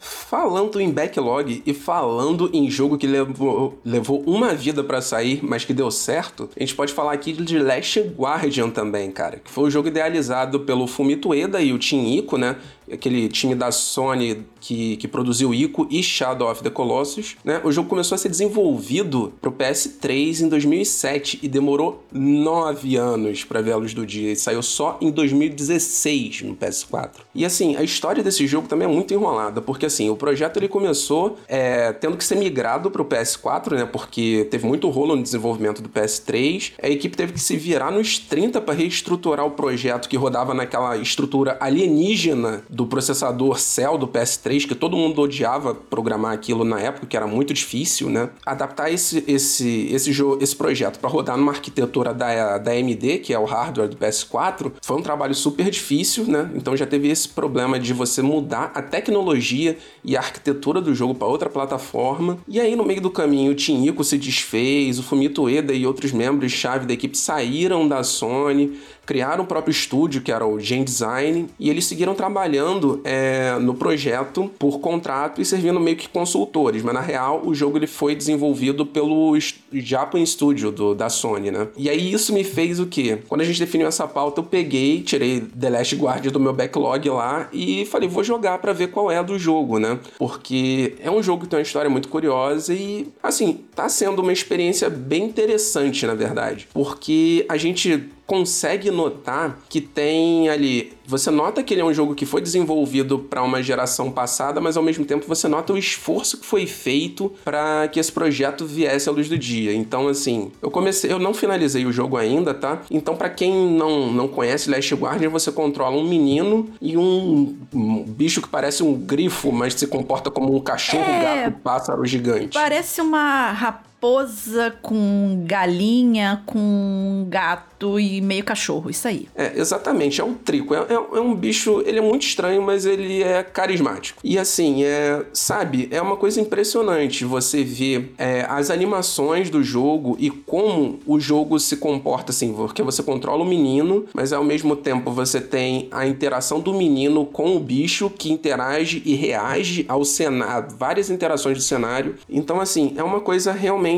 Speaker 4: falando em backlog e falando em jogo que levou, levou uma vida para sair, mas que deu certo, a gente pode falar aqui de Last Guardian também, cara, que foi o jogo idealizado pelo Fumito Ueda e o Team Ico, né? aquele time da Sony que, que produziu Ico e Shadow of the Colossus, né? O jogo começou a ser desenvolvido pro PS3 em 2007 e demorou nove anos para ver a luz do dia. E saiu só em 2016 no PS4. E assim, a história desse jogo também é muito enrolada, porque assim, o projeto ele começou é, tendo que ser migrado pro PS4, né? Porque teve muito rolo no desenvolvimento do PS3. A equipe teve que se virar nos 30 para reestruturar o projeto que rodava naquela estrutura alienígena do processador Cell do PS3, que todo mundo odiava programar aquilo na época, que era muito difícil, né? Adaptar esse, esse, esse, jogo, esse projeto para rodar numa arquitetura da, da AMD, que é o hardware do PS4, foi um trabalho super difícil, né? Então já teve esse problema de você mudar a tecnologia e a arquitetura do jogo para outra plataforma. E aí, no meio do caminho, o Tinico se desfez, o Fumito Ueda e outros membros-chave da equipe saíram da Sony, criaram o próprio estúdio, que era o Gen Design, e eles seguiram trabalhando é, no projeto por contrato e servindo meio que consultores, mas na real o jogo ele foi desenvolvido pelo Japan Studio do, da Sony, né? E aí isso me fez o quê? Quando a gente definiu essa pauta, eu peguei, tirei The Last Guardian do meu backlog lá e falei, vou jogar para ver qual é do jogo, né? Porque é um jogo que tem uma história muito curiosa e, assim, tá sendo uma experiência bem interessante, na verdade. Porque a gente consegue notar que tem ali. Você nota que ele é um jogo que foi desenvolvido para uma geração passada, mas ao mesmo tempo você nota o esforço que foi feito para que esse projeto viesse à luz do dia. Então, assim, eu comecei, eu não finalizei o jogo ainda, tá? Então, para quem não, não conhece Last Guardian, você controla um menino e um, um bicho que parece um grifo, mas se comporta como um cachorro, é... gato, pássaro gigante.
Speaker 2: Parece uma raposa com galinha, com gato gato e meio cachorro, isso aí.
Speaker 4: É, exatamente, é um trico. É, é, é, um bicho, ele é muito estranho, mas ele é carismático. E assim, é, sabe, é uma coisa impressionante você ver é, as animações do jogo e como o jogo se comporta, assim, porque você controla o menino, mas ao mesmo tempo você tem a interação do menino com o bicho que interage e reage ao cenário, várias interações do cenário. Então, assim, é uma coisa realmente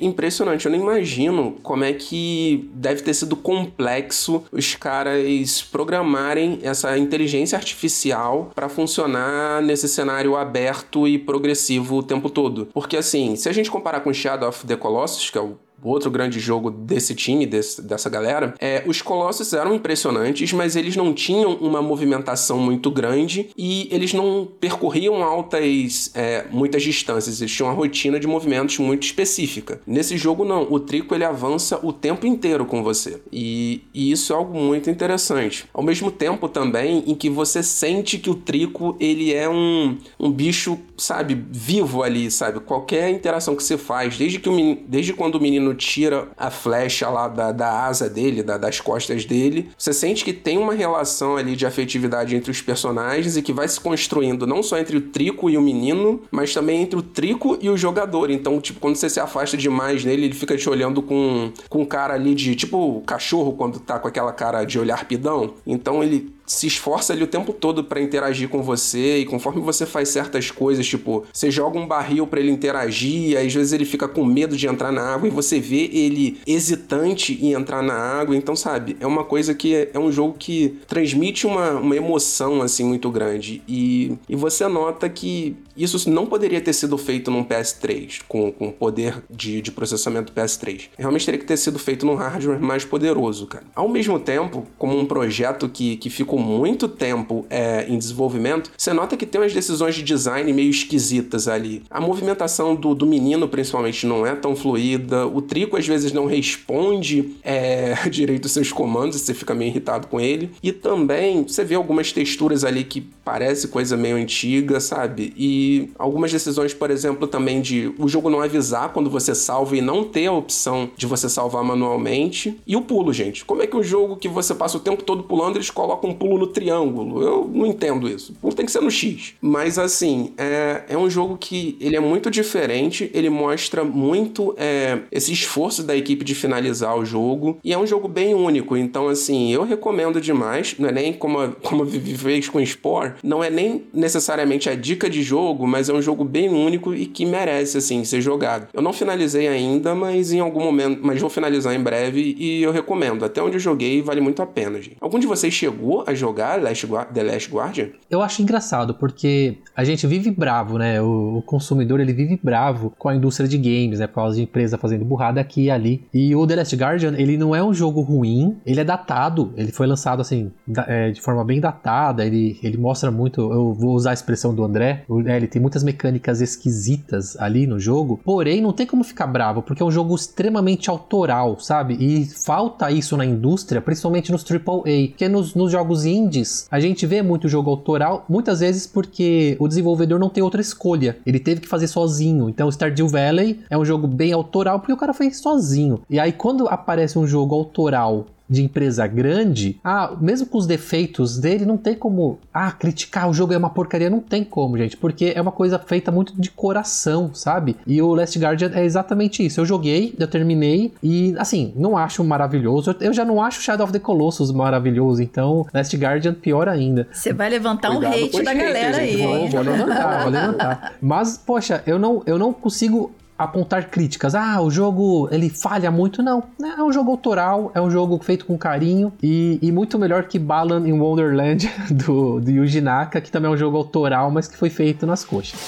Speaker 4: impressionante. Eu nem imagino como é que deve ter sido complexo os caras programarem essa inteligência artificial para funcionar nesse cenário aberto e progressivo o tempo todo. Porque assim, se a gente comparar com Shadow of the Colossus, que é o outro grande jogo desse time, desse, dessa galera, é, os Colossus eram impressionantes, mas eles não tinham uma movimentação muito grande e eles não percorriam altas, é, muitas distâncias, eles tinham uma rotina de movimentos muito específica. Nesse jogo, não, o Trico ele avança o tempo inteiro com você e, e isso é algo muito interessante. Ao mesmo tempo também em que você sente que o Trico ele é um, um bicho, sabe, vivo ali, sabe? Qualquer interação que você faz, desde, que o, desde quando o menino menino tira a flecha lá da, da asa dele, da, das costas dele, você sente que tem uma relação ali de afetividade entre os personagens e que vai se construindo não só entre o Trico e o menino, mas também entre o Trico e o jogador. Então, tipo, quando você se afasta demais nele, ele fica te olhando com, com cara ali de tipo cachorro quando tá com aquela cara de olhar pidão. Então ele se esforça ali o tempo todo para interagir com você e conforme você faz certas coisas, tipo, você joga um barril para ele interagir, aí às vezes ele fica com medo de entrar na água e você vê ele hesitante em entrar na água, então sabe, é uma coisa que é, é um jogo que transmite uma, uma emoção assim muito grande e, e você nota que isso não poderia ter sido feito num PS3 com, com poder de, de processamento PS3. Realmente teria que ter sido feito num hardware mais poderoso, cara. Ao mesmo tempo, como um projeto que, que ficou muito tempo é, em desenvolvimento, você nota que tem umas decisões de design meio esquisitas ali. A movimentação do, do menino, principalmente, não é tão fluida. O Trico, às vezes, não responde é, direito os seus comandos, você fica meio irritado com ele. E também, você vê algumas texturas ali que parece coisa meio antiga, sabe? E algumas decisões, por exemplo, também de o jogo não avisar quando você salva e não ter a opção de você salvar manualmente. E o pulo, gente. Como é que o jogo que você passa o tempo todo pulando, eles colocam um pulo no triângulo. Eu não entendo isso. O tem que ser no X. Mas assim, é, é um jogo que ele é muito diferente, ele mostra muito é, esse esforço da equipe de finalizar o jogo. E é um jogo bem único. Então, assim, eu recomendo demais. Não é nem como a, como a Vivi fez com Spore, não é nem necessariamente a dica de jogo, mas é um jogo bem único e que merece, assim, ser jogado. Eu não finalizei ainda, mas em algum momento. Mas vou finalizar em breve e eu recomendo. Até onde eu joguei, vale muito a pena, gente. Algum de vocês chegou a jogar Last, The Last Guardian?
Speaker 3: Eu acho engraçado, porque a gente vive bravo, né? O, o, consumidor ele vive bravo com a indústria de games, né? Por causa de empresa fazendo burrada aqui e ali. E o The Last Guardian, ele não é um jogo ruim, ele é datado, ele foi lançado assim, da, é, de forma bem datada, ele, ele mostra muito. Eu vou usar a expressão do André, é, ele tem muitas mecânicas esquisitas ali no jogo, porém não tem como ficar bravo, porque é um jogo extremamente autoral, sabe? E falta isso na indústria, principalmente nos AAA, porque nos, nos jogos indies, a gente vê muito jogo autoral, muitas vezes porque o desenvolvedor não tem outra escolha. Ele teve que fazer sozinho. Então, Stardew Valley é um jogo bem autoral porque o cara fez sozinho. E aí, quando aparece um jogo autoral de empresa grande, ah, mesmo com os defeitos dele, não tem como, ah, criticar o jogo é uma porcaria, não tem como, gente, porque é uma coisa feita muito de coração, sabe? E o Last Guardian é exatamente isso. Eu joguei, eu terminei e, assim, não acho maravilhoso. Eu já não acho Shadow of the Colossus maravilhoso, então Last Guardian pior ainda.
Speaker 2: Você vai levantar Cuidado um hate da galera aí.
Speaker 3: Vou, vou levantar, vou levantar. Mas, poxa, eu não, eu não consigo apontar críticas. Ah, o jogo ele falha muito. Não, é um jogo autoral, é um jogo feito com carinho e, e muito melhor que Balan in Wonderland do, do Yuji Naka, que também é um jogo autoral, mas que foi feito nas coxas.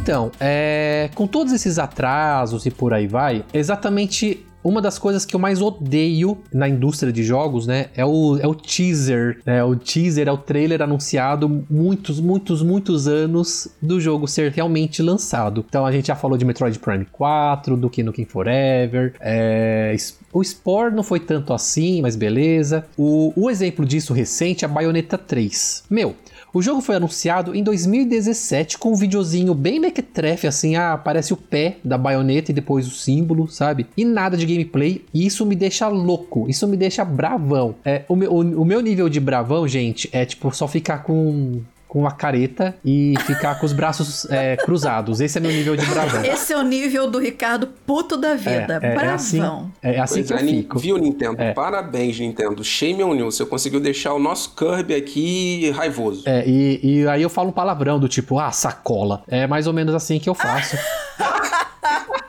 Speaker 3: Então, é, com todos esses atrasos e por aí vai, exatamente uma das coisas que eu mais odeio na indústria de jogos, né, é o, é o teaser, né, o teaser é o trailer anunciado muitos, muitos, muitos anos do jogo ser realmente lançado. Então a gente já falou de Metroid Prime 4, do Kino King Forever, é, o Spore não foi tanto assim, mas beleza. O, o exemplo disso recente é a Bayonetta 3. Meu, o jogo foi anunciado em 2017 com um videozinho bem mequetrefe, assim, ah, aparece o pé da baioneta e depois o símbolo, sabe? E nada de gameplay, e isso me deixa louco, isso me deixa bravão. É, o, meu, o, o meu nível de bravão, gente, é tipo só ficar com com uma careta e ficar com os braços é, cruzados. Esse é meu nível de bravão.
Speaker 2: Esse é o nível do Ricardo puto da vida. É, é, é assim,
Speaker 3: Bravão. É assim, é assim que eu fico.
Speaker 4: Viu, Nintendo? É. Parabéns, Nintendo. Shame on you. Você conseguiu deixar o nosso Kirby aqui raivoso.
Speaker 3: É, e, e aí eu falo um palavrão do tipo, ah, sacola. É mais ou menos assim que eu faço.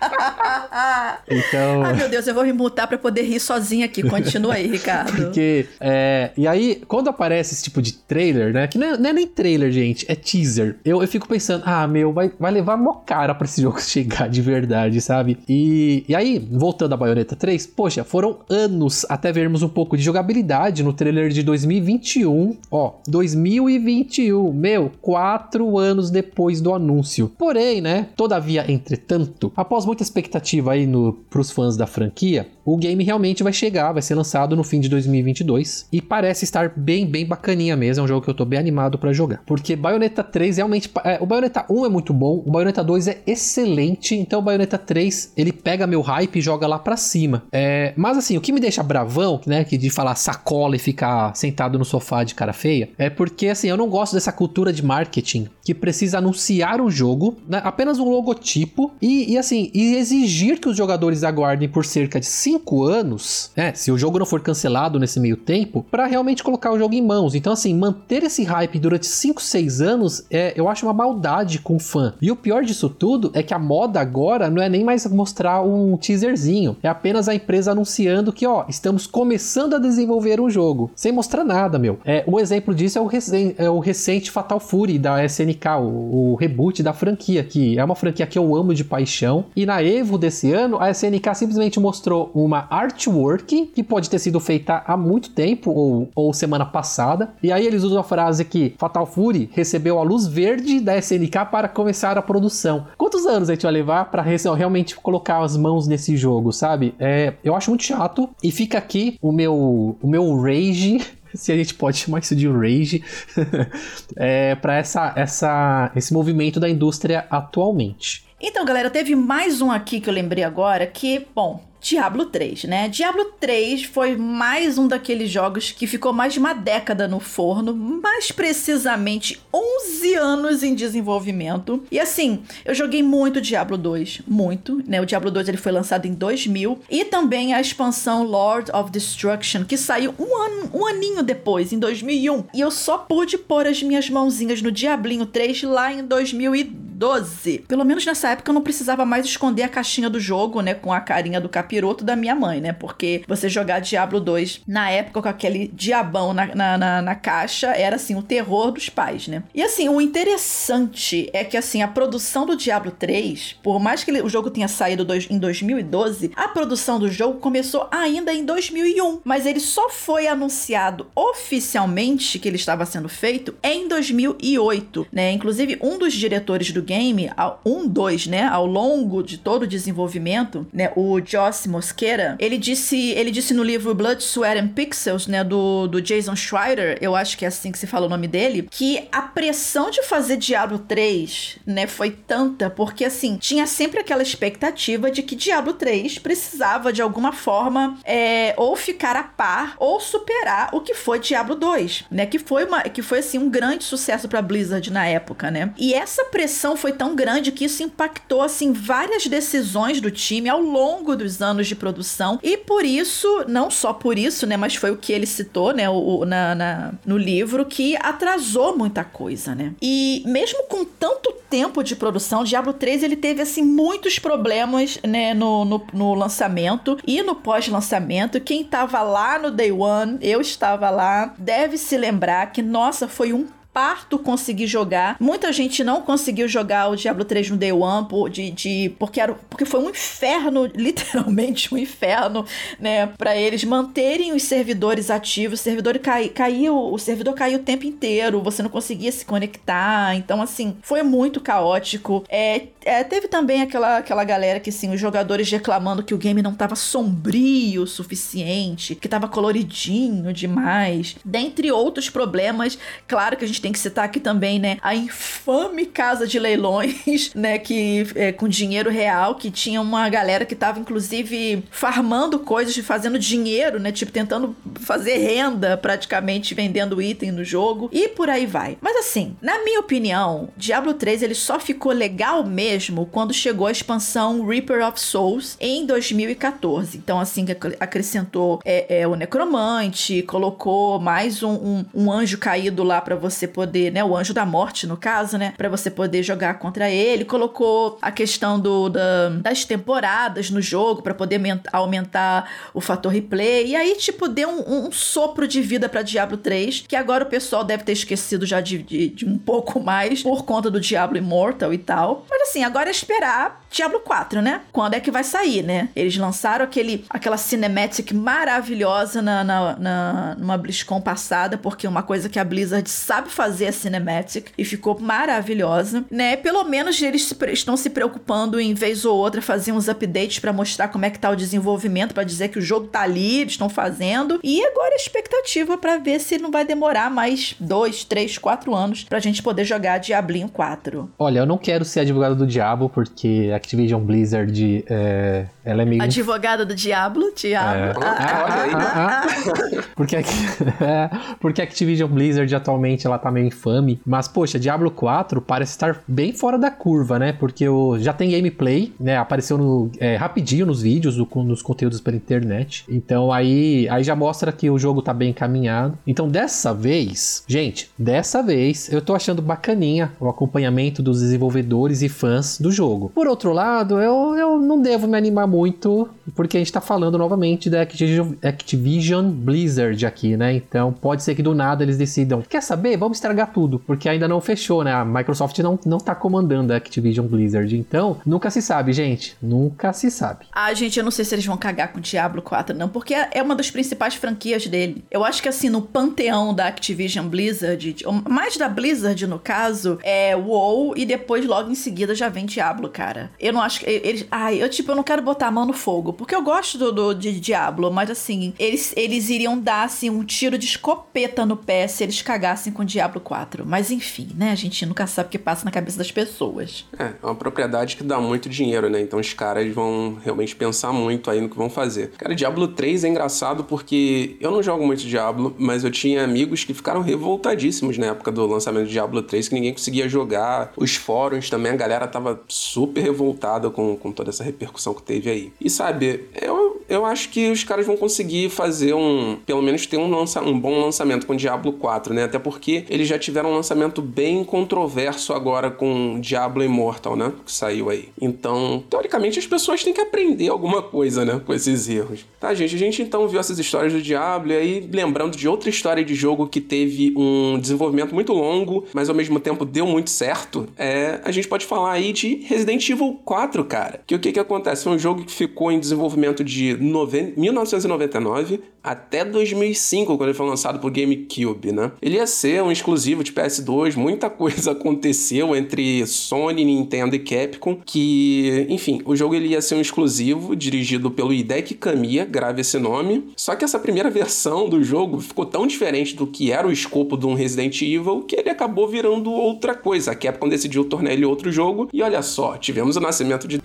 Speaker 2: então. Ai, meu Deus, eu vou me mutar pra poder rir sozinho aqui. Continua aí, Ricardo.
Speaker 3: Porque. É... E aí, quando aparece esse tipo de trailer, né? Que não é, não é nem trailer, gente, é teaser. Eu, eu fico pensando, ah, meu, vai, vai levar mó cara pra esse jogo chegar de verdade, sabe? E, e aí, voltando a Bayonetta 3, poxa, foram anos até vermos um pouco de jogabilidade no trailer de 2021. Ó, 2021, meu, quatro anos depois do anúncio. Porém, né? Todavia, entretanto, após muita expectativa aí no, pros fãs da franquia, o game realmente vai chegar, vai ser lançado no fim de 2022 e parece estar bem, bem bacaninha mesmo. É um jogo que eu tô bem animado para jogar. Porque Bayonetta 3 realmente. É, o Bayonetta 1 é muito bom, o Bayonetta 2 é excelente, então o Bayonetta 3 ele pega meu hype e joga lá pra cima. É, mas assim, o que me deixa bravão, né, que de falar sacola e ficar sentado no sofá de cara feia, é porque assim, eu não gosto dessa cultura de marketing que precisa anunciar um jogo, né, apenas um logotipo e, e assim, e exigir que os jogadores aguardem por cerca de 5 cinco anos, né? Se o jogo não for cancelado nesse meio tempo, para realmente colocar o jogo em mãos. Então, assim, manter esse hype durante 5, 6 anos, é, eu acho uma maldade com o fã. E o pior disso tudo é que a moda agora não é nem mais mostrar um teaserzinho, é apenas a empresa anunciando que, ó, estamos começando a desenvolver um jogo, sem mostrar nada, meu. É, um exemplo disso é o, é o recente Fatal Fury da SNK, o, o reboot da franquia, que é uma franquia que eu amo de paixão. E na Evo desse ano, a SNK simplesmente mostrou um uma artwork que pode ter sido feita há muito tempo ou, ou semana passada. E aí eles usam a frase que Fatal Fury recebeu a luz verde da SNK para começar a produção. Quantos anos a gente vai levar para realmente colocar as mãos nesse jogo, sabe? É, eu acho muito chato e fica aqui o meu o meu rage se a gente pode chamar isso de rage, é, para essa, essa, esse movimento da indústria atualmente.
Speaker 2: Então, galera, teve mais um aqui que eu lembrei agora que, bom, Diablo 3, né? Diablo 3 foi mais um daqueles jogos que ficou mais de uma década no forno, mais precisamente 11 anos em desenvolvimento. E assim, eu joguei muito Diablo 2, muito, né? O Diablo 2 ele foi lançado em 2000 e também a expansão Lord of Destruction, que saiu um ano, um aninho depois, em 2001. E eu só pude pôr as minhas mãozinhas no Diablinho 3 lá em 2012. Pelo menos nessa época eu não precisava mais esconder a caixinha do jogo, né, com a carinha do capítulo capiroto da minha mãe, né? Porque você jogar Diablo 2 na época com aquele diabão na, na, na, na caixa era assim o terror dos pais, né? E assim, o interessante é que assim, a produção do Diablo 3, por mais que ele, o jogo tenha saído dois, em 2012, a produção do jogo começou ainda em 2001, mas ele só foi anunciado oficialmente que ele estava sendo feito em 2008, né? Inclusive, um dos diretores do game, um, dois, né, ao longo de todo o desenvolvimento, né, o Joss Mosqueira, ele disse, ele disse no livro Blood, Sweat and Pixels, né, do, do Jason Schreider, eu acho que é assim que se fala o nome dele, que a pressão de fazer Diablo 3, né, foi tanta, porque assim, tinha sempre aquela expectativa de que Diablo 3 precisava de alguma forma é, ou ficar a par ou superar o que foi Diablo 2, né, que foi uma, que foi assim um grande sucesso para Blizzard na época, né? E essa pressão foi tão grande que isso impactou assim várias decisões do time ao longo dos anos de produção e por isso, não só por isso, né, mas foi o que ele citou, né, o, na, na no livro que atrasou muita coisa, né? E mesmo com tanto tempo de produção, Diablo 3 ele teve assim muitos problemas, né, no, no, no lançamento e no pós-lançamento. Quem tava lá no Day One, eu estava lá, deve se lembrar que nossa, foi um parto conseguir jogar. Muita gente não conseguiu jogar o Diablo 3 no Day One por, de, de, porque, era, porque foi um inferno, literalmente um inferno, né? Pra eles manterem os servidores ativos. O servidor cai, caiu, o servidor caiu o tempo inteiro, você não conseguia se conectar. Então, assim, foi muito caótico. É, é, teve também aquela, aquela galera que, assim, os jogadores reclamando que o game não tava sombrio o suficiente, que tava coloridinho demais. Dentre outros problemas, claro que a gente gente tem que citar aqui também, né, a infame casa de leilões, né, que é, com dinheiro real, que tinha uma galera que tava inclusive farmando coisas, fazendo dinheiro, né, tipo tentando fazer renda praticamente vendendo item no jogo e por aí vai. Mas assim, na minha opinião, Diablo 3 ele só ficou legal mesmo quando chegou a expansão Reaper of Souls em 2014. Então assim acrescentou é, é, o necromante, colocou mais um, um, um anjo caído lá para você poder, né, o anjo da morte no caso, né, para você poder jogar contra ele. Colocou a questão do, da, das temporadas no jogo para poder aumentar o fator replay. E aí, tipo, deu um, um sopro de vida para Diablo 3, que agora o pessoal deve ter esquecido já de, de, de um pouco mais por conta do Diablo Immortal e tal. Mas assim, agora é esperar Diablo 4, né? Quando é que vai sair, né? Eles lançaram aquele, aquela cinematic maravilhosa na, na, na, numa BlizzCon passada, porque uma coisa que a Blizzard sabe fazer a cinematic e ficou maravilhosa, né? Pelo menos eles estão se preocupando em vez ou outra fazer uns updates para mostrar como é que tá o desenvolvimento, para dizer que o jogo tá ali, eles estão fazendo. E agora a expectativa para ver se não vai demorar mais dois, três, quatro anos pra gente poder jogar Diablinho 4.
Speaker 3: Olha, eu não quero ser advogado do diabo, porque Activision Blizzard, é, ela é meio...
Speaker 2: Advogada do Diablo? Diablo.
Speaker 3: É. Ah, ah, ah, ah, porque, é, porque Activision Blizzard atualmente ela tá meio infame. Mas, poxa, Diablo 4 parece estar bem fora da curva, né? Porque o, já tem gameplay, né? Apareceu no, é, rapidinho nos vídeos, do, nos conteúdos pela internet. Então aí, aí já mostra que o jogo tá bem encaminhado. Então dessa vez, gente, dessa vez eu tô achando bacaninha o acompanhamento dos desenvolvedores e fãs do jogo. Por outro lado, eu, eu não devo me animar muito, porque a gente tá falando novamente da Activision, Blizzard aqui, né? Então pode ser que do nada eles decidam, quer saber? Vamos estragar tudo, porque ainda não fechou, né? A Microsoft não, não tá comandando a Activision Blizzard. Então, nunca se sabe, gente. Nunca se sabe.
Speaker 2: Ah, gente, eu não sei se eles vão cagar com Diablo 4, não, porque é uma das principais franquias dele. Eu acho que, assim, no panteão da Activision Blizzard, mais da Blizzard, no caso, é WoW e depois, logo em seguida, já vem Diablo, cara. Eu não acho que. Eles. Ai, eu, tipo, eu não quero botar a mão no fogo, porque eu gosto do, do de Diablo, mas, assim, eles, eles iriam dar, assim, um tiro de escopeta no pé se eles cagassem com Diablo Diablo 4. Mas enfim, né? A gente nunca sabe o que passa na cabeça das pessoas.
Speaker 4: É, é uma propriedade que dá muito dinheiro, né? Então os caras vão realmente pensar muito aí no que vão fazer. Cara, Diablo 3 é engraçado porque eu não jogo muito Diablo, mas eu tinha amigos que ficaram revoltadíssimos na época do lançamento de Diablo 3, que ninguém conseguia jogar. Os fóruns também, a galera tava super revoltada com, com toda essa repercussão que teve aí. E sabe, eu, eu acho que os caras vão conseguir fazer um. pelo menos ter um, lança, um bom lançamento com Diablo 4, né? Até porque eles já tiveram um lançamento bem controverso agora com Diablo Immortal, né? Que saiu aí. Então, teoricamente, as pessoas têm que aprender alguma coisa, né? Com esses erros. Tá, gente? A gente então viu essas histórias do Diablo e aí, lembrando de outra história de jogo que teve um desenvolvimento muito longo, mas ao mesmo tempo deu muito certo, é, a gente pode falar aí de Resident Evil 4, cara. Que o que que acontece? Foi um jogo que ficou em desenvolvimento de 1999 até 2005, quando ele foi lançado pro GameCube, né? Ele ia ser um exclusivo de PS2, muita coisa aconteceu entre Sony, Nintendo e Capcom, que, enfim, o jogo ele ia ser um exclusivo dirigido pelo Hideki Kamiya, grave esse nome. Só que essa primeira versão do jogo ficou tão diferente do que era o escopo de um Resident Evil que ele acabou virando outra coisa. A Capcom decidiu tornar ele outro jogo e olha só, tivemos o nascimento de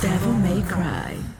Speaker 4: Devil Cry.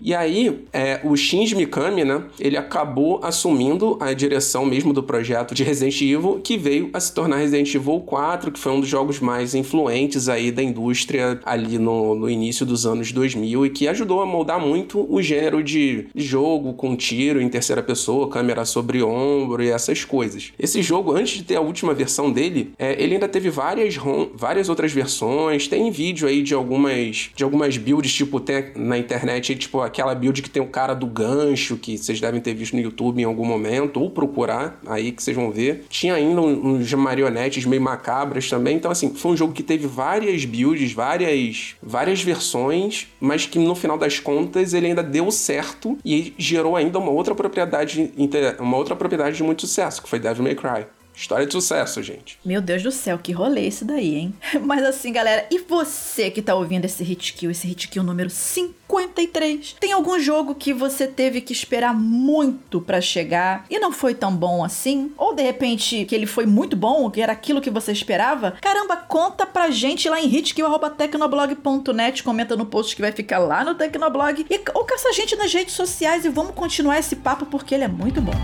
Speaker 4: E aí, é, o Shinji Mikami, né, ele acabou assumindo a direção mesmo do projeto de Resident Evil, que veio a se tornar Resident Evil 4, que foi um dos jogos mais influentes aí da indústria ali no, no início dos anos 2000 e que ajudou a moldar muito o gênero de jogo com tiro em terceira pessoa, câmera sobre ombro e essas coisas. Esse jogo, antes de ter a última versão dele, é, ele ainda teve várias, várias outras versões, tem vídeo aí de algumas, de algumas builds, tipo, na internet, tipo, aquela build que tem o cara do gancho, que vocês devem ter visto no YouTube em algum momento, ou procurar aí que vocês vão ver. Tinha ainda uns marionetes meio macabras também. Então, assim, foi um jogo que teve várias builds, várias, várias versões, mas que no final das contas ele ainda deu certo e gerou ainda uma outra propriedade, uma outra propriedade de muito sucesso, que foi Devil May Cry. História de sucesso, gente.
Speaker 2: Meu Deus do céu, que rolê esse daí, hein? Mas assim, galera, e você que tá ouvindo esse hit kill, esse hit kill número 53? Tem algum jogo que você teve que esperar muito para chegar e não foi tão bom assim? Ou de repente que ele foi muito bom, que era aquilo que você esperava? Caramba, conta pra gente lá em hitkill.tecnoblog.net, comenta no post que vai ficar lá no Tecnoblog e, ou caça a gente nas redes sociais e vamos continuar esse papo porque ele é muito bom.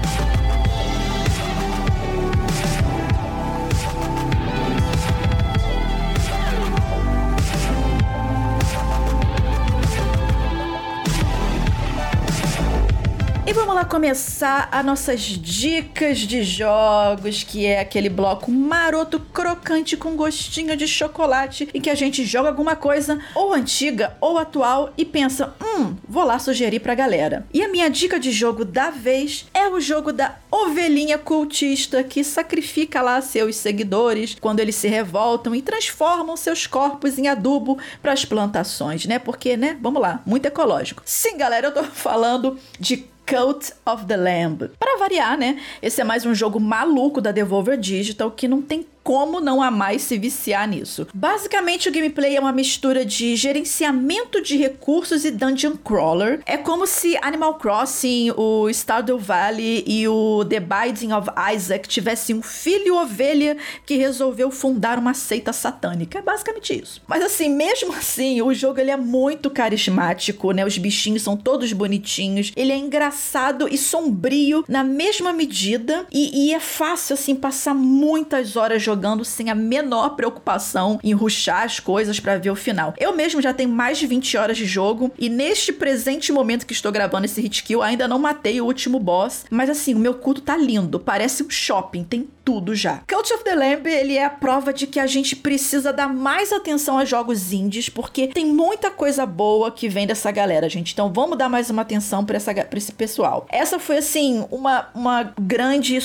Speaker 2: E vamos lá começar as nossas dicas de jogos, que é aquele bloco maroto, crocante com gostinho de chocolate, em que a gente joga alguma coisa ou antiga ou atual e pensa, hum, vou lá sugerir pra galera. E a minha dica de jogo da vez é o jogo da ovelhinha cultista que sacrifica lá seus seguidores quando eles se revoltam e transformam seus corpos em adubo para as plantações, né? Porque, né? Vamos lá, muito ecológico. Sim, galera, eu tô falando de Cult of the Lamb. Para variar, né? Esse é mais um jogo maluco da Devolver Digital que não tem como não amar e se viciar nisso. Basicamente, o gameplay é uma mistura de gerenciamento de recursos e dungeon crawler. É como se Animal Crossing, o Stardew Valley e o The Binding of Isaac tivessem um filho ovelha que resolveu fundar uma seita satânica. É basicamente isso. Mas assim, mesmo assim, o jogo ele é muito carismático, né? Os bichinhos são todos bonitinhos. Ele é engraçado e sombrio na mesma medida e, e é fácil assim passar muitas horas jogando jogando sem a menor preocupação em ruxar as coisas para ver o final. Eu mesmo já tenho mais de 20 horas de jogo e neste presente momento que estou gravando esse hit kill ainda não matei o último boss, mas assim, o meu culto tá lindo, parece um shopping, tem tudo já. Cult of the Lamb, ele é a prova de que a gente precisa dar mais atenção a jogos indies, porque tem muita coisa boa que vem dessa galera, gente. Então vamos dar mais uma atenção para esse pessoal. Essa foi, assim, uma, uma grande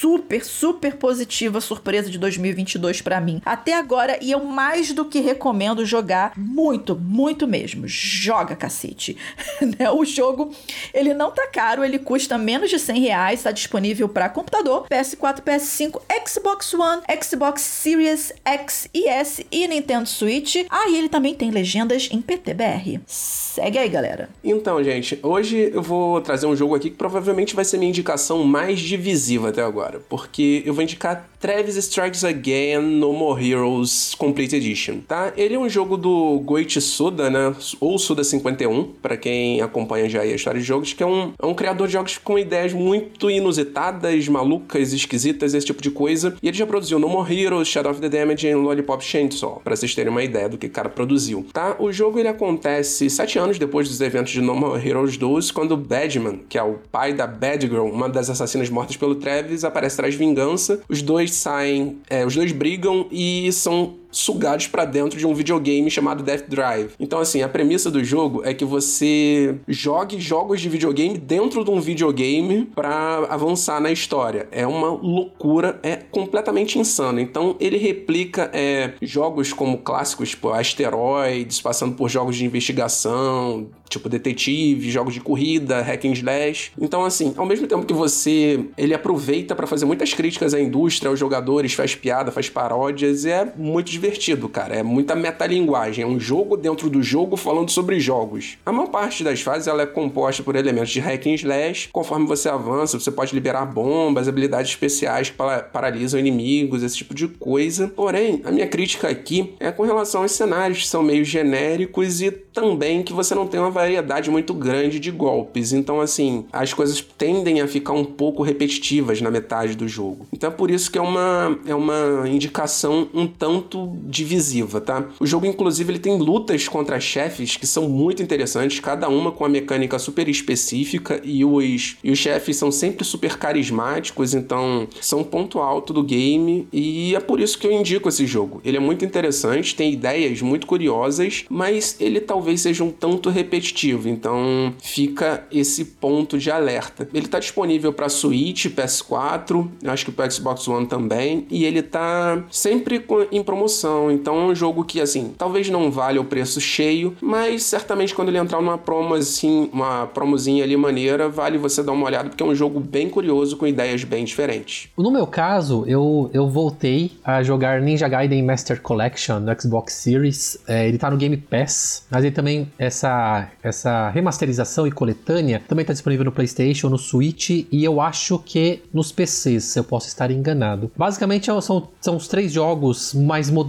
Speaker 2: super, super positiva surpresa de 2022 para mim até agora e eu mais do que recomendo jogar muito, muito mesmo. Joga, cacete. né? O jogo, ele não tá caro, ele custa menos de 100 reais, tá disponível para computador, PS4, PS5, Xbox One, Xbox Series X e S e Nintendo Switch. Ah, e ele também tem legendas em PTBR. Segue aí, galera.
Speaker 4: Então, gente, hoje eu vou trazer um jogo aqui que provavelmente vai ser minha indicação mais divisiva até agora agora, porque eu vou indicar Travis Strikes Again No More Heroes Complete Edition, tá? Ele é um jogo do Goichi Suda, né? Ou Suda 51, para quem acompanha já a história de jogos, que é um, é um criador de jogos com ideias muito inusitadas, malucas, esquisitas, esse tipo de coisa. E ele já produziu No More Heroes, Shadow of the Damage e Lollipop Chainsaw, para vocês terem uma ideia do que o cara produziu, tá? O jogo ele acontece sete anos depois dos eventos de No More Heroes 2, quando Badman, que é o pai da Bad Girl, uma das assassinas mortas pelo Travis, aparece traz vingança. Os dois saem, é, os dois brigam e são sugados para dentro de um videogame chamado Death Drive. Então, assim, a premissa do jogo é que você jogue jogos de videogame dentro de um videogame para avançar na história. É uma loucura, é completamente insano. Então, ele replica é, jogos como clássicos, tipo Asteroids, passando por jogos de investigação, tipo detetive, jogos de corrida, hack and slash. Então, assim, ao mesmo tempo que você ele aproveita para fazer muitas críticas à indústria, aos jogadores, faz piada, faz paródias, e é muito divertido, cara. É muita metalinguagem, é um jogo dentro do jogo falando sobre jogos. A maior parte das fases ela é composta por elementos de hack and slash. Conforme você avança, você pode liberar bombas, habilidades especiais que paralisam inimigos, esse tipo de coisa. Porém, a minha crítica aqui é com relação aos cenários que são meio genéricos e também que você não tem uma variedade muito grande de golpes. Então, assim, as coisas tendem a ficar um pouco repetitivas na metade do jogo. Então é por isso que é uma, é uma indicação um tanto divisiva, tá? O jogo, inclusive, ele tem lutas contra chefes que são muito interessantes, cada uma com uma mecânica super específica e os, e os chefes são sempre super carismáticos, então são um ponto alto do game e é por isso que eu indico esse jogo. Ele é muito interessante, tem ideias muito curiosas, mas ele talvez seja um tanto repetitivo, então fica esse ponto de alerta. Ele está disponível para Switch, PS4, acho que para Xbox One também, e ele tá sempre em promoção, então é um jogo que assim, talvez não valha o preço cheio, mas certamente quando ele entrar numa promo assim, uma promozinha ali maneira, vale você dar uma olhada porque é um jogo bem curioso com ideias bem diferentes.
Speaker 3: No meu caso, eu, eu voltei a jogar Ninja Gaiden Master Collection no Xbox Series. É, ele tá no Game Pass, mas ele também, essa, essa remasterização e coletânea, também tá disponível no PlayStation, no Switch e eu acho que nos PCs, eu posso estar enganado. Basicamente são, são os três jogos mais modernos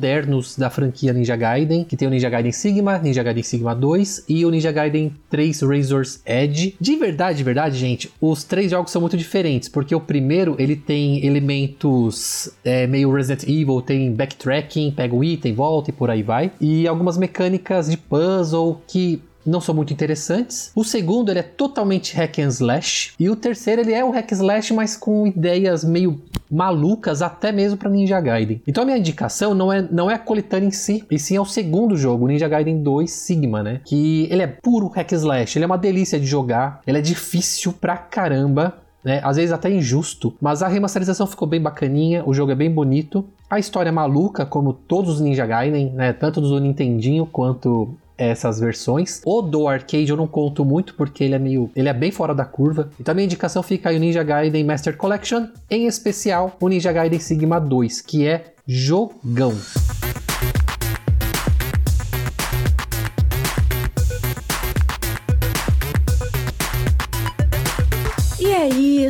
Speaker 3: da franquia Ninja Gaiden, que tem o Ninja Gaiden Sigma, Ninja Gaiden Sigma 2 e o Ninja Gaiden 3 Razor's Edge. De verdade, de verdade, gente, os três jogos são muito diferentes, porque o primeiro ele tem elementos é, meio Resident Evil, tem backtracking, pega o item, volta e por aí vai, e algumas mecânicas de puzzle que não são muito interessantes. O segundo, ele é totalmente hack and slash. E o terceiro, ele é um hack and slash, mas com ideias meio malucas até mesmo para Ninja Gaiden. Então a minha indicação não é, não é a coletânea em si, e sim é o segundo jogo, Ninja Gaiden 2 Sigma, né? Que ele é puro hack and slash, ele é uma delícia de jogar, ele é difícil pra caramba, né? Às vezes até injusto, mas a remasterização ficou bem bacaninha, o jogo é bem bonito. A história é maluca, como todos os Ninja Gaiden, né? Tanto do Nintendinho quanto essas versões. O do arcade eu não conto muito porque ele é meio, ele é bem fora da curva. Então a minha indicação fica aí o Ninja Gaiden Master Collection, em especial o Ninja Gaiden Sigma 2, que é jogão.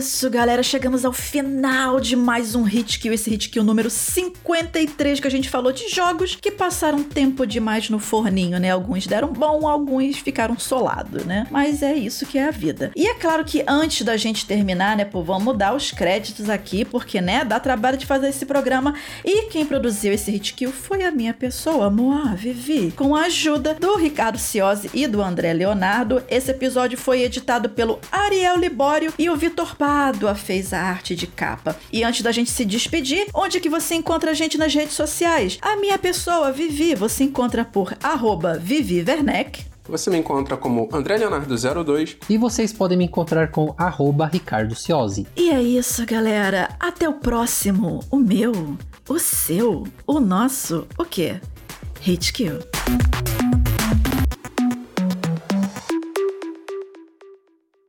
Speaker 2: Isso, galera. Chegamos ao final de mais um Hit Kill. Esse Hit Kill número 53 que a gente falou de jogos que passaram tempo demais no forninho, né? Alguns deram bom, alguns ficaram solados, né? Mas é isso que é a vida. E é claro que antes da gente terminar, né, pô, vamos dar os créditos aqui, porque, né, dá trabalho de fazer esse programa. E quem produziu esse Hit Kill foi a minha pessoa, Moa Vivi. Com a ajuda do Ricardo Ciosi e do André Leonardo, esse episódio foi editado pelo Ariel Libório e o Vitor Pádua fez a arte de capa. E antes da gente se despedir, onde que você encontra a gente nas redes sociais? A minha pessoa, Vivi, você encontra por arroba Vivi Werneck.
Speaker 4: Você me encontra como André Leonardo02.
Speaker 3: E vocês podem me encontrar com arroba Ricardo Ciosi.
Speaker 2: E é isso, galera. Até o próximo. O meu, o seu, o nosso, o quê? Hit Kill.